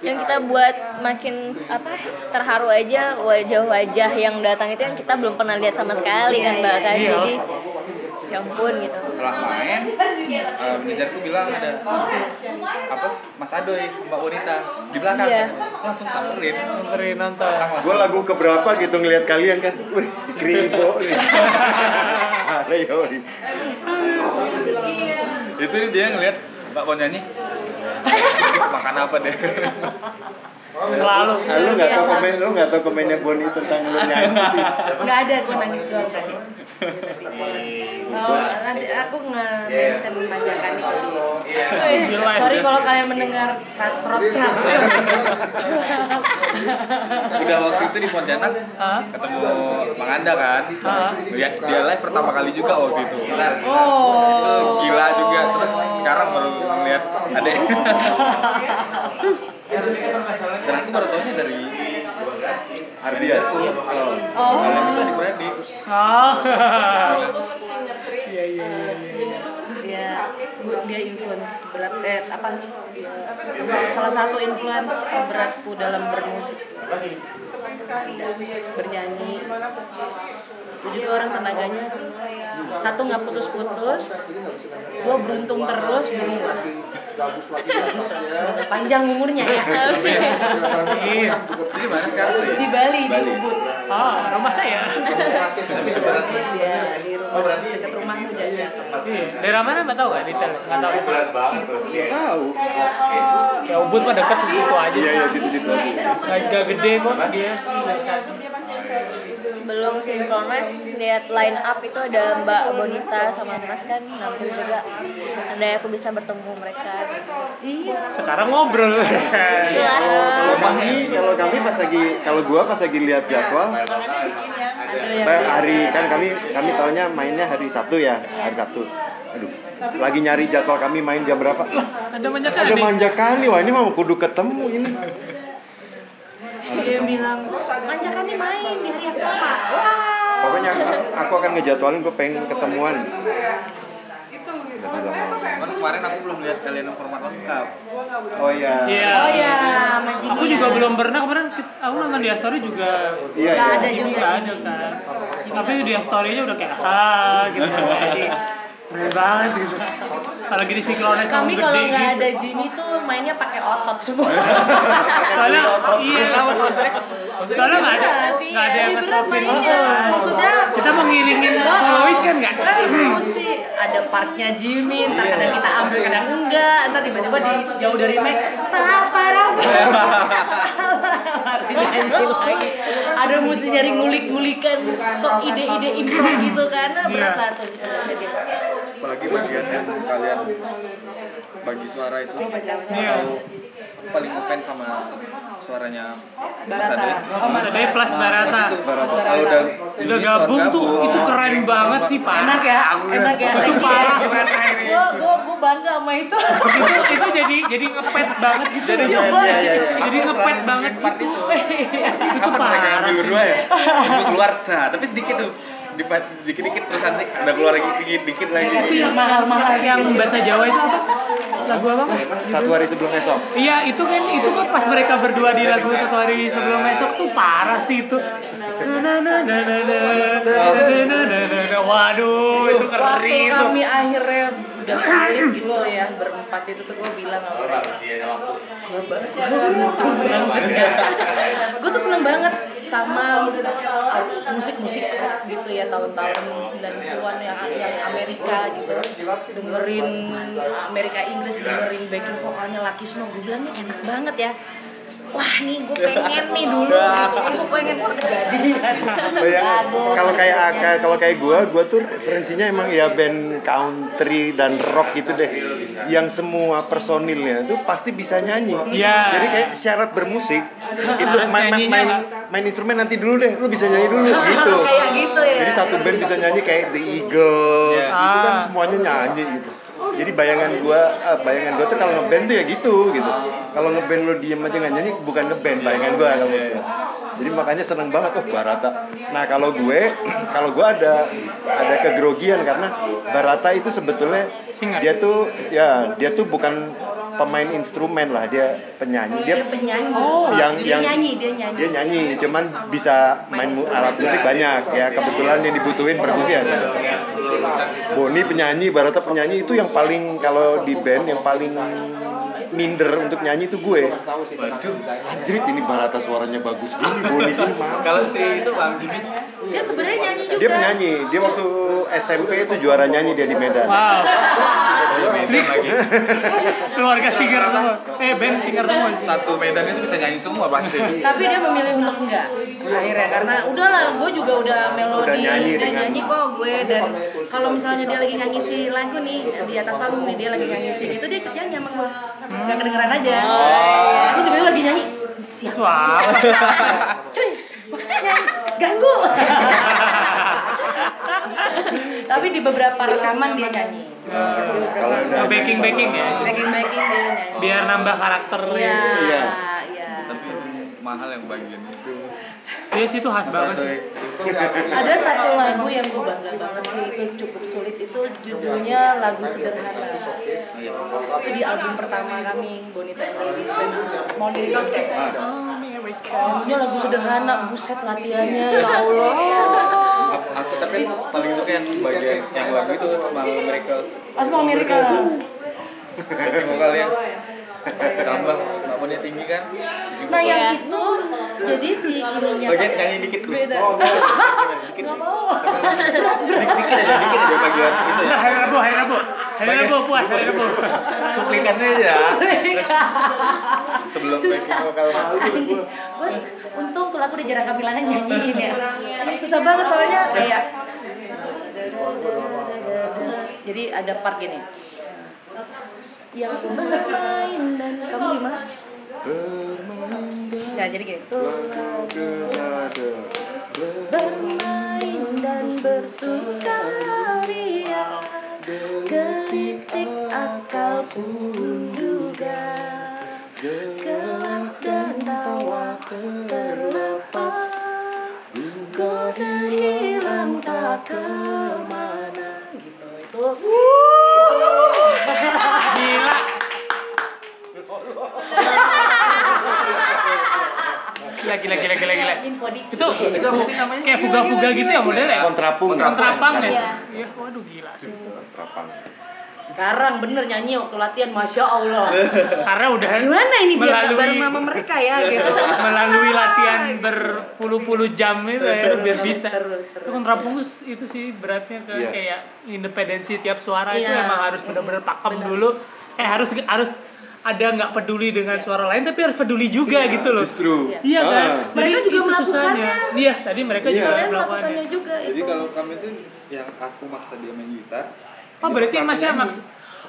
S3: yang kita buat makin apa terharu aja wajah-wajah yang datang itu yang kita belum pernah lihat sama sekali kan mbak kan
S1: Iya.
S3: jadi ya ampun gitu.
S2: Setelah main uh, manajerku bilang ada apa Mas Adoy Mbak Bonita di belakang.
S3: Iya.
S2: langsung samperin.
S1: Beri nonton.
S5: Gue lagu keberapa gitu ngelihat kalian kan? Wih si kribo nih Aleyoi.
S2: itu dia ngeliat Mbak Bon nyanyi. Makan apa deh
S1: Selalu.
S5: Ah, lu nggak tahu komen lu nggak tahu komennya Boni tentang lu nyanyi sih
S4: Nggak ada, gue nangis doang tadi. Oh, nanti aku nge-mention majakan nih tadi.
S1: Gila.
S4: Sorry kalau kalian mendengar serat-serot serat
S2: udah waktu itu di Pontianak ketemu Bang Anda kan
S1: Hah?
S2: dia, dia live pertama kali juga waktu itu itu
S4: Oh.
S2: gila juga terus sekarang baru ngeliat ada dan aku baru tahunya dari
S5: Arbian. Oh.
S4: oh
S2: Kalian itu adik beradik.
S1: Oh. Iya iya iya. iya.
S4: dia dia influence berat eh apa dia, salah satu influence terberatku dalam bermusik bernyanyi itu juga orang tenaganya satu nggak putus-putus dua beruntung terus berubah bagus semoga panjang umurnya ya
S1: Iya.
S2: Jadi mana sekarang sih?
S4: di Bali di Ubud
S1: Oh, rumah saya.
S4: Ubud dia di rumah dekat rumahmu jajan
S1: Iya. Daerah mana Mbak tahu nggak detail? Nggak tahu.
S6: Berat banget tuh.
S5: Tahu.
S1: Ya Ubud mah deket situ aja.
S5: Iya, iya, situ-situ aja.
S1: Gede kok dia.
S3: Sebelum synchronize lihat line up itu ada Mbak Bonita sama Mas kan nampil juga ada aku bisa bertemu mereka
S4: iya
S1: Sekarang ngobrol.
S3: Iya.
S5: Kalau kami, kalau kami pas lagi, kalau gua pas lagi lihat jadwal, Saya hari kan kami kami taunya mainnya hari Sabtu ya, hari Sabtu. Aduh, lagi nyari jadwal kami main jam berapa? Lah,
S1: Ada banyak
S5: ada
S1: kali.
S5: manjakan nih, wah ini mau kudu ketemu ini.
S4: dia bilang manjakan nih main di sama wah
S5: Pokoknya aku akan ngejadwalin gue pengen ketemuan. Bilang.
S2: Cuman kemarin aku belum lihat kalian format lengkap.
S5: Oh iya.
S1: Iya.
S4: oh ya Mas Jimmy
S1: Aku juga belum pernah kemarin aku nonton di Story juga
S5: Iya, iya.
S4: ada juga
S1: ada kan. Tapi di Story aja udah kayak ah gitu. Bener banget gitu. Kalau lagi di Sinkronet
S4: kami kalau nggak
S1: gitu.
S4: ada Jimmy tuh mainnya pakai otot semua
S1: Soalnya iya. Soalnya nggak ada nggak ada yang nge-stopin.
S4: mainnya.
S1: Oh.
S4: Maksudnya
S1: kita mau ngiringin solois kan nggak?
S4: kan mesti ada partnya Jimmy ntar kadang kita ambil kadang enggak ntar tiba-tiba di jauh dari mic papa nyanyi lagi ada mesti nyari ngulik-ngulikan so ide-ide improv gitu karena
S1: Iya.
S4: lah tuh gitu
S2: Apalagi bagian yang kalian bagi suara itu. Aku paling ngefans sama suaranya Mas
S4: Barata
S2: Ade.
S4: oh mas
S1: Jadi plus Barata.
S2: Kalau udah
S1: Udah gabung tuh itu keren banget sih Pak.
S4: enak ya enak ya
S1: Itu parah.
S4: gue gue gue bangga sama itu
S1: itu itu jadi jadi ngepet banget gitu. Jadi
S4: Iya, iya, iya.
S1: jadi ngepet banget gitu. itu
S2: mereka yang
S1: parah.
S2: berdua ya? Keluar, sah, tapi sedikit tuh dipat dikit dikit terus nanti ada keluar lagi dikit dikit lagi
S4: yang mahal mahal.
S1: Yang bahasa Jawa itu apa? Lagu apa?
S5: Iya, satu hari sebelum esok.
S1: Iya itu kan itu kan pas mereka berdua di lagu satu hari sebelum esok tuh parah sih itu. Waduh itu keren waktu
S4: kami akhirnya udah solid gitu ya berempat itu tuh gue bilang sama mereka. Gue banget ya gue tuh seneng banget sama musik-musik rock gitu ya tahun-tahun 90-an yang yang Amerika gitu. Dengerin Amerika Inggris dengerin backing vokalnya Lucky Snow gue bilang nih enak banget ya wah nih gue pengen nih dulu gitu gue pengen wah kejadian
S5: Bayang,
S4: Bagus.
S5: kalau kayak kalau kayak gua, gua tuh referensinya emang ya band country dan rock gitu deh. Yang semua personilnya tuh pasti bisa nyanyi.
S1: Iya.
S5: Jadi kayak syarat bermusik itu main, main, main, main instrumen nanti dulu deh, lu bisa nyanyi dulu gitu.
S4: kayak gitu ya
S5: Jadi satu band bisa nyanyi kayak The Eagles,
S2: Iya.
S5: itu kan
S1: Ah.
S5: semuanya nyanyi gitu. Jadi bayangan gua, eh, bayangan gua tuh kalau ngeband tuh ya gitu gitu. Kalau ngeband lu diem aja nggak nyanyi, bukan ngeband bayangan gua kalau. Jadi makanya seneng banget tuh Barata. Nah kalau gue, kalau gue ada ada kegrogian karena Barata itu sebetulnya dia tuh ya dia tuh bukan pemain instrumen lah dia penyanyi. Dia
S4: dia penyanyi.
S5: Yang
S4: dia
S5: yang
S4: nyanyi dia nyanyi.
S5: dia nyanyi cuman bisa main alat musik banyak. Ya kebetulan yang dibutuhin perkusi ada Boni penyanyi Barata penyanyi itu yang paling kalau di band yang paling minder untuk nyanyi itu gue. Waduh. Anjrit ini Barata suaranya bagus gini Boni gini
S2: Kalau si itu Bang Jimmy
S4: dia sebenarnya nyanyi juga.
S5: dia penyanyi. Dia waktu SMP itu juara nyanyi dia di Medan.
S1: Wow. Ini keluarga singer semua. Eh band singer semua.
S2: satu Medan itu bisa nyanyi semua pasti.
S4: tapi dia memilih untuk enggak akhirnya. Karena udahlah gue juga udah melodi
S5: Udah nyanyi
S4: udah nyanyi kok gue. Dan kalau misalnya dia lagi nggak ngisi lagu nih di atas panggung nih dia lagi nggak ngisi gitu dia nyanyi sama gue nggak kedengeran aja gue tiba-tiba lagi nyanyi siap
S1: Wah.
S4: cuy nyanyi ganggu tapi di beberapa rekaman dia nyanyi
S5: kalau udah
S1: Backing backing ya.
S4: backing backing dia nyanyi
S1: Biar nambah karakter.
S4: iya
S5: Iya.
S4: iya
S2: Tapi itu mahal yang bagian itu.
S1: Iya sih itu khas banget sih.
S4: Ada satu lagu yang gue bangga banget sih itu cukup sulit itu judulnya lagu sederhana. Itu di album pertama kami Bonita and Ladies band Small Miracles ya. Lagunya lagu sederhana, buset latihannya ya Allah.
S2: Aku, tapi paling suka yang bagian yang lagu itu Small Miracle.
S4: Oh, Small Miracle.
S2: Backing vokalnya tambah namanya tinggi kan.
S4: Nah yang itu jadi si ininya
S2: Bagian nyanyi dikit Gus.
S4: beda. Gak mau.
S2: Dikit aja dikit aja bagian itu ya.
S1: Nah, hari Rabu, hari Rabu. Hari Rabu puas, hari Rabu.
S2: Cuplikannya aja. Sebelum
S4: Susah.
S2: vokal masuk.
S4: Gue untung tuh lagu udah jarang kamilannya nyanyiin ya. Susah banget soalnya kayak jadi ada part gini. Yang bermain dan kamu gimana? Ya jadi gini. Bermain dan bersukaria. Gelitik akal pun duga Gelap dan tawa terlepas. Kau hilang tak ke mana. Gitu itu.
S1: Gila. Gila, gila, gila, gila, gila.
S4: info di
S1: Itu, itu apa sih namanya? Kayak fuga-fuga gitu ya modelnya?
S5: Kontrapung.
S1: Kontrapang ya?
S3: Iya.
S1: Iya, waduh gila sih.
S5: Kontrapang.
S4: Sekarang bener nyanyi waktu latihan Masya Allah
S1: Karena udah
S4: Gimana ini biar
S1: melalui-
S4: bareng sama mereka ya gitu
S1: melalui latihan berpuluh-puluh jam itu ya biar bisa.
S4: Seru,
S1: kontrapungus itu sih beratnya ke
S5: Iya.
S1: kayak independensi tiap suara itu
S4: Iya.
S1: emang harus benar-benar pakem dulu. Kayak harus harus ada nggak peduli dengan suara lain tapi harus peduli juga gitu loh.
S5: Justru.
S1: Iya kan?
S5: Ah.
S4: Mereka
S1: Jadi
S4: juga
S1: itu
S4: melakukannya.
S1: Iya, tadi mereka
S5: Iya.
S1: juga
S4: Kalian
S1: melakukannya.
S4: juga
S2: Jadi
S4: itu
S2: kalau kami tuh yang aku maksa dia main gitar.
S1: Oh, berarti masih
S2: satunya
S1: mas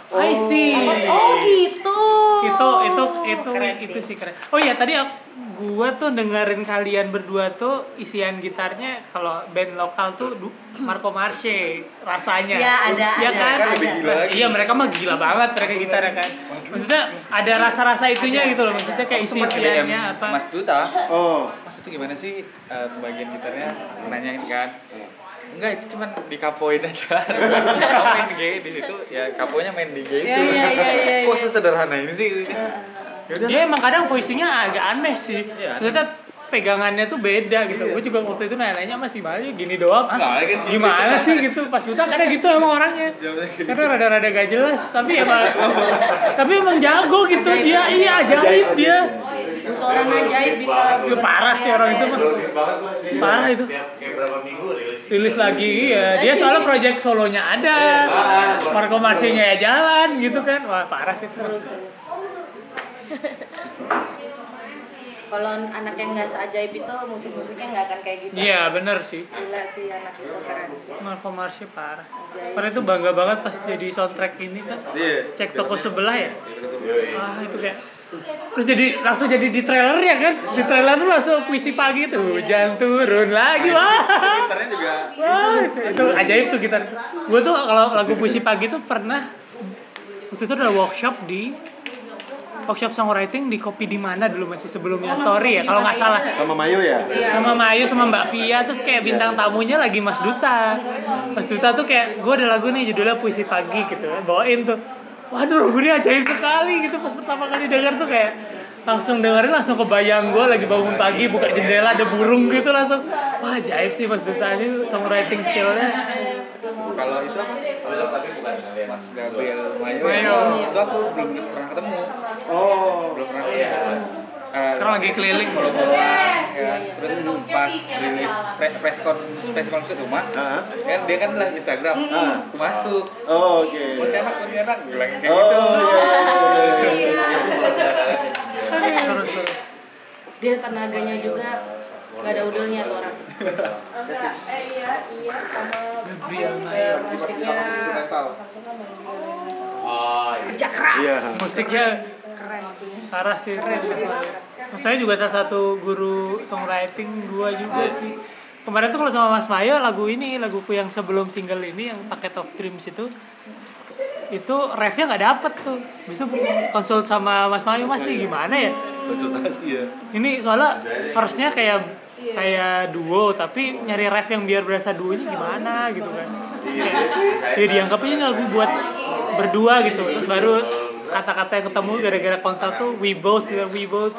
S1: I see.
S4: Oh gitu
S1: itu itu itu
S4: Keren
S1: itu sih keren. Oh iya tadi aku, gua tuh dengerin kalian berdua tuh isian gitarnya kalau band lokal tuh du- Marco Marche rasanya.
S4: Iya, ada,
S1: Iya
S4: ada,
S1: kan?
S2: Kan lebih gila lagi.
S1: Iya mereka mah gila banget mereka gitarnya kan. Maksudnya ada rasa-rasa itunya gitu loh. Maksudnya kayak
S2: DM
S1: isi-isiannya apa?
S2: Mas Duta.
S5: Oh.
S2: Mas itu gimana sih eh, bagian gitarnya? Nanyain kan. Enggak, itu cuman dikapoin aja. Main G di situ, ya kaponya main di G itu.
S4: Iya, iya, iya, iya,
S2: Kok
S4: iya.
S2: sesederhana ini sih? Yaudah.
S1: Dia emang kadang voicingnya agak aneh sih.
S2: Iya, aneh.
S1: Ternyata pegangannya tuh beda gitu. Gue juga waktu itu nanya-nanya masih Bayu gini doang. Ah,
S2: kan gitu.
S1: gimana sih gitu? Pas Duta kadang gitu emang orangnya.
S2: Gitu.
S1: Karena rada-rada gak jelas, tapi emang tapi emang jago gitu dia. Iya, ajaib dia.
S4: Butuh orang ajaib bisa
S1: Dia parah sih orang itu mah.
S6: Mas.
S1: Parah itu.
S6: Tiap kayak berapa minggu rilis.
S1: Rilis lagi iya. Dia soalnya project solonya ada. Marco Marsinya ya jalan gitu kan. Wah, parah sih seru.
S4: Kalau anak yang nggak seajaib itu musik-musiknya nggak akan kayak gitu
S1: Iya, bener sih.
S4: Gila sih anak itu keren
S1: Marco Marsi parah. Karena itu bangga banget pas jadi soundtrack ini kan.
S2: Iya.
S1: Cek toko sebelah ya. Wah, itu kayak Terus jadi langsung jadi di trailer ya kan? Di trailer tuh langsung puisi pagi tuh, hujan turun lagi wah.
S2: Gitarnya juga
S1: Wah, itu ajaib tuh gitar. Gue tuh kalau lagu puisi pagi tuh pernah waktu itu ada workshop di workshop songwriting di kopi di mana dulu masih sebelumnya
S4: Oh,
S1: story ya kalau nggak salah
S4: itu.
S5: Sama Mayu ya?
S4: Iya.
S1: sama Mayu sama Mbak Via terus kayak bintang tamunya lagi Mas Duta Mas Duta tuh kayak gue ada lagu nih judulnya puisi pagi gitu bawain tuh waduh lagu ini ajaib sekali gitu pas pertama kali denger tuh kayak langsung dengerin langsung kebayang gue lagi bangun pagi buka jendela ada burung gitu langsung wah ajaib sih Mas Duta ini songwriting skillnya
S2: kalau itu apa? Kalau tapi bukan Mas Gabriel Mayo.
S1: Mayo.
S2: Itu aku belum pernah ketemu.
S5: Oh.
S2: Belum pernah ketemu. Eh,
S1: sekarang lagi keliling
S2: follow followan kan terus pas rilis pre press con press con di rumah
S5: Ah.
S2: kan dia kan live Instagram aku masuk
S5: Oh, oke.
S2: Pontianak Pontianak bilang kayak
S5: Oh,
S2: gitu
S5: iya, iya,
S1: seru
S4: dia tenaganya juga nggak ada udelnya tuh orang.
S1: Gabriel Mayo
S4: kayak musiknya
S6: Oh iya.
S4: kerja keras.
S5: Iya.
S1: musiknya
S4: keren.
S1: parah sih. Saya juga salah satu guru songwriting gua juga sih. Kemarin tuh kalau sama Mas Mayo lagu ini laguku yang sebelum single ini yang Paket of Dreams itu itu refnya nggak dapet tuh. Bisa konsult sama Mas Mayo masih gimana ya?
S2: Konsultasi ya.
S1: Ini soalnya verse-nya kayak kayak duo tapi nyari ref yang biar berasa duonya gimana gitu kan.
S6: Iya,
S1: ya dianggapnya ini lagu buat berdua gitu. Terus baru kata-kata yang ketemu gara-gara konser tuh we both we both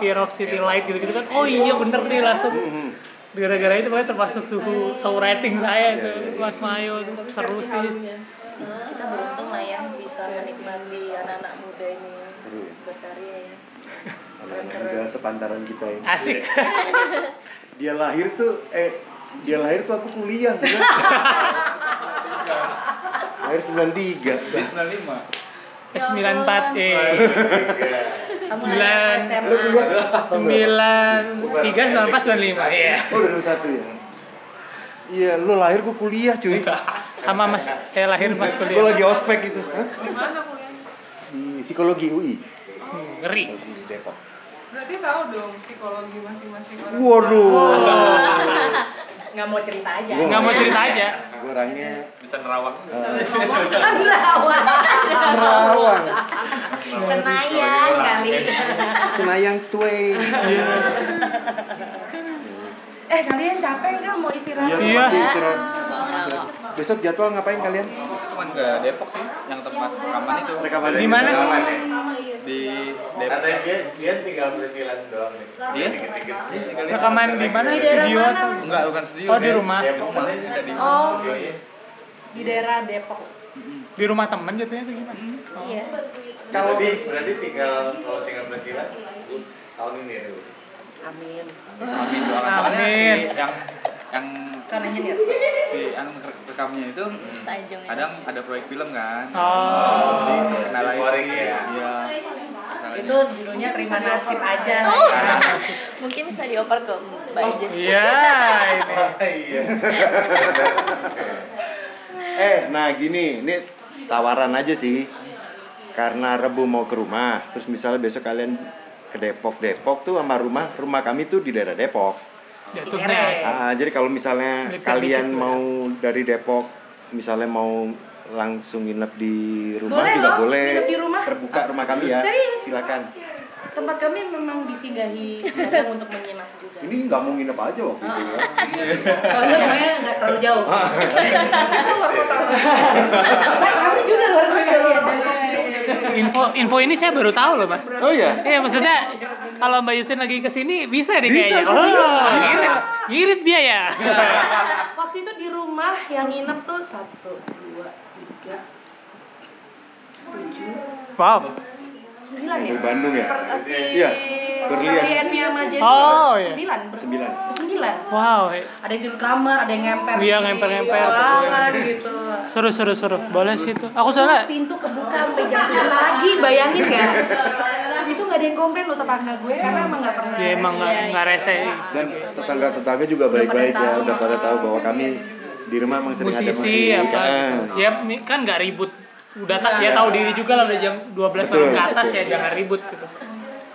S1: fear of city light gitu gitu kan. Oh iya bener nih langsung. Gara-gara itu pokoknya termasuk suhu rating saya tuh Mas Mayo tuh seru sih
S4: kita beruntung lah ya bisa menikmati anak-anak muda ini
S5: ya.
S4: berkarya ya
S5: Anak muda sepantaran kita ini.
S1: asik
S5: Dia lahir tuh eh dia lahir tuh aku kuliah. gila. lahir 93.
S2: 95
S1: sembilan empat eh Sembilan.
S5: kuliah tahun berapa?
S1: sembilan tiga sembilan empat sembilan lima iya
S5: Oh, dari satu ya. Iya, lu lahir gua kuliah cuy.
S1: sama mas saya lahir pas
S5: Gua
S1: kuliah
S5: lagi ospek gitu. Hah?
S7: Di mana kuliahnya?
S5: Di psikologi UI.
S1: Hmm, ngeri
S5: Di Depok.
S7: Berarti tahu dong psikologi masing-masing orang.
S5: Waduh.
S4: nggak mau cerita aja
S1: nggak mau cerita aja
S5: Gua orangnya
S2: bisa nerawang
S4: Rawang.
S5: Rawang.
S4: Cenayang kali.
S5: Cenayang Twain.
S4: Eh kalian capek nggak mau istirahat?
S5: Iya,
S1: Iya.
S5: istirahat. Istirahat. Besok jadwal ngapain kalian?
S2: Itu cuma ke Depok sih yang tempat rekaman itu
S5: Rekaman
S1: di mana
S2: di Depok
S6: Katanya dia dia tinggal berjalan doang nih.
S2: Iya?
S6: Dikit-dikit.
S1: rekaman di mana studio atau
S2: enggak bukan studio
S1: Oh, di rumah.
S2: di rumah
S4: Oh, di daerah Depok.
S1: di rumah temen jatuhnya tuh gimana
S3: Iya.
S6: Kalau berarti tinggal kalau tinggal berjalan tahun ini ya. Lus?
S4: Amin.
S2: Amin doakan soalnya si
S1: Amin.
S2: yang yang
S4: Sananya nih.
S2: si anu re- rekamnya itu
S3: Sajung ya.
S2: kadang ada proyek film kan
S1: oh
S2: jadi kenal
S6: Di scoring ya?
S2: iya
S4: Itu judulnya terima nasib aja.
S3: Oh.
S4: Nah,
S3: Mungkin bisa dioper ke Mbak Ijaz.
S1: iya ini
S6: Iya.
S5: Eh, nah gini, ini tawaran aja sih. Karena Rebu mau ke rumah, terus misalnya besok kalian ke Depok, Depok tuh sama rumah, rumah kami tuh di daerah Depok.
S1: Jatuhnya
S5: Ah, jadi kalau misalnya
S1: Melipir
S5: kalian
S1: dikit.
S5: mau dari Depok, misalnya mau langsung nginep di rumah
S4: Boleh
S5: juga
S4: loh,
S5: boleh.
S4: nginep di rumah.
S5: Terbuka rumah kami ya.
S4: Serius?
S5: Silakan.
S4: Tempat kami memang disinggahi untuk menginap juga.
S5: Ini nggak mau nginep aja waktu itu ya.
S4: Soalnya rumahnya nggak terlalu jauh. luar kota. Kami juga luar kota.
S1: info info ini saya baru tahu loh mas
S5: Oh iya.
S1: Iya maksudnya kalau Mbak Justin lagi ke sini bisa deh
S5: Bisa,
S1: kayaknya.
S5: serius.
S1: Oh, ngirit, ngirit biaya.
S4: Waktu itu di rumah yang nginep tuh satu, dua, tiga, tujuh,
S1: wow.
S4: sembilan ya.
S5: Dari Bandung ya?
S4: Per- si
S5: Iya, Berlian.
S4: Jadi
S1: Oh, iya.
S4: sembilan,
S5: Sembilan.
S4: sembilan.
S1: Wow.
S4: Ada yang tidur kamar, ada yang ngemper.
S1: Iya,
S4: di
S1: ngemper-ngemper.
S4: ruangan gitu.
S1: Seru seru seru. Boleh sih itu. Aku soalnya
S4: Pintu kebuka sampai jam 7 pagi, bayangin gak? itu nggak ada yang komplain loh tetangga gue karena emang nggak pernah.
S1: ya emang nggak rese.
S5: Dan tetangga-tetangga juga baik-baik ya, udah pada tahu bahwa kami di rumah emang sering ada
S1: Musisi
S5: musik.
S1: apa?
S5: ah.
S1: Ya kan nggak ribut. Udah tak dia tahu diri juga lah udah jam 12 malam ke atas ya jangan ribut gitu.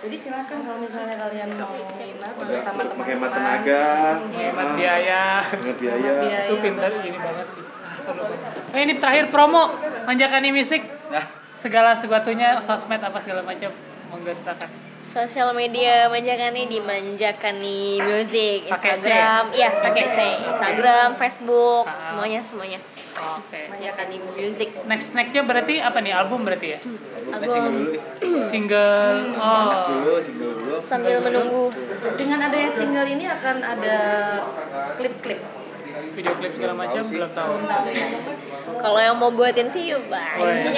S4: Jadi silakan kalau misalnya kalian mau nginep bersama teman-teman.
S5: Menghemat tenaga,
S1: Hemat biaya.
S5: hemat biaya.
S1: Itu pintar ini banget sih. Eh ini terakhir promo Manjakani Music.
S2: Nah.
S1: Segala sesuatunya sosmed apa segala macam. Monggo silakan.
S3: Sosial media Manjakani di Manjakani Music,
S1: Pakai C
S3: Instagram, iya pakai C, Instagram, Facebook,
S1: Ah.
S3: semuanya semuanya.
S1: Oke.
S3: Manjakani Music.
S1: Next nextnya berarti apa nih album berarti ya?
S2: Nah, single dulu
S1: Single. Oh.
S2: dulu single dulu
S3: Sambil menunggu
S4: Dengan adanya single ini akan ada klip-klip.
S1: Video klip segala macam belum tahu.
S3: kalau yang mau buatin sih yuk banyak.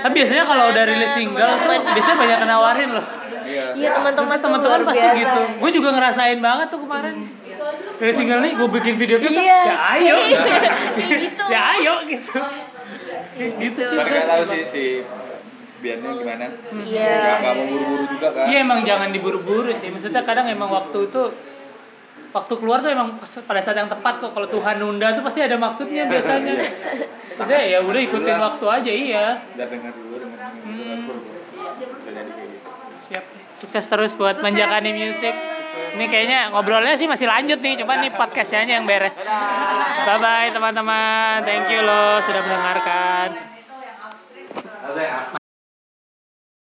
S1: Tapi biasanya kalau udah rilis single tuh
S3: Teman-teman.
S1: biasanya banyak yang nawarin loh.
S3: Iya teman-teman tuh
S1: Teman-teman
S3: luar
S1: pasti
S3: biasa.
S1: gitu. Gue juga ngerasain banget tuh kemarin. Dari single nih gue bikin video klip.
S3: Iya.
S1: Ya ayo.
S3: Kayak gitu.
S1: ya ayo gitu. Kayak gitu sih.
S2: Nggak tahu sih si biarnya gimana
S3: Iya.
S2: nggak mau buru-buru juga kan
S1: Iya emang jangan diburu-buru sih. Maksudnya kadang emang waktu itu waktu keluar tuh emang pada saat yang tepat kok. Kalau Tuhan nunda tuh pasti ada maksudnya biasanya. Maksudnya ya udah ikutin waktu aja iya.
S2: udah dengar dulu dengar kayak gitu
S1: Siap. Sukses terus buat Manjakani Music. Ini kayaknya ngobrolnya sih masih lanjut nih, cuman nih podcastnya aja yang beres. Bye bye teman-teman, thank you loh sudah mendengarkan.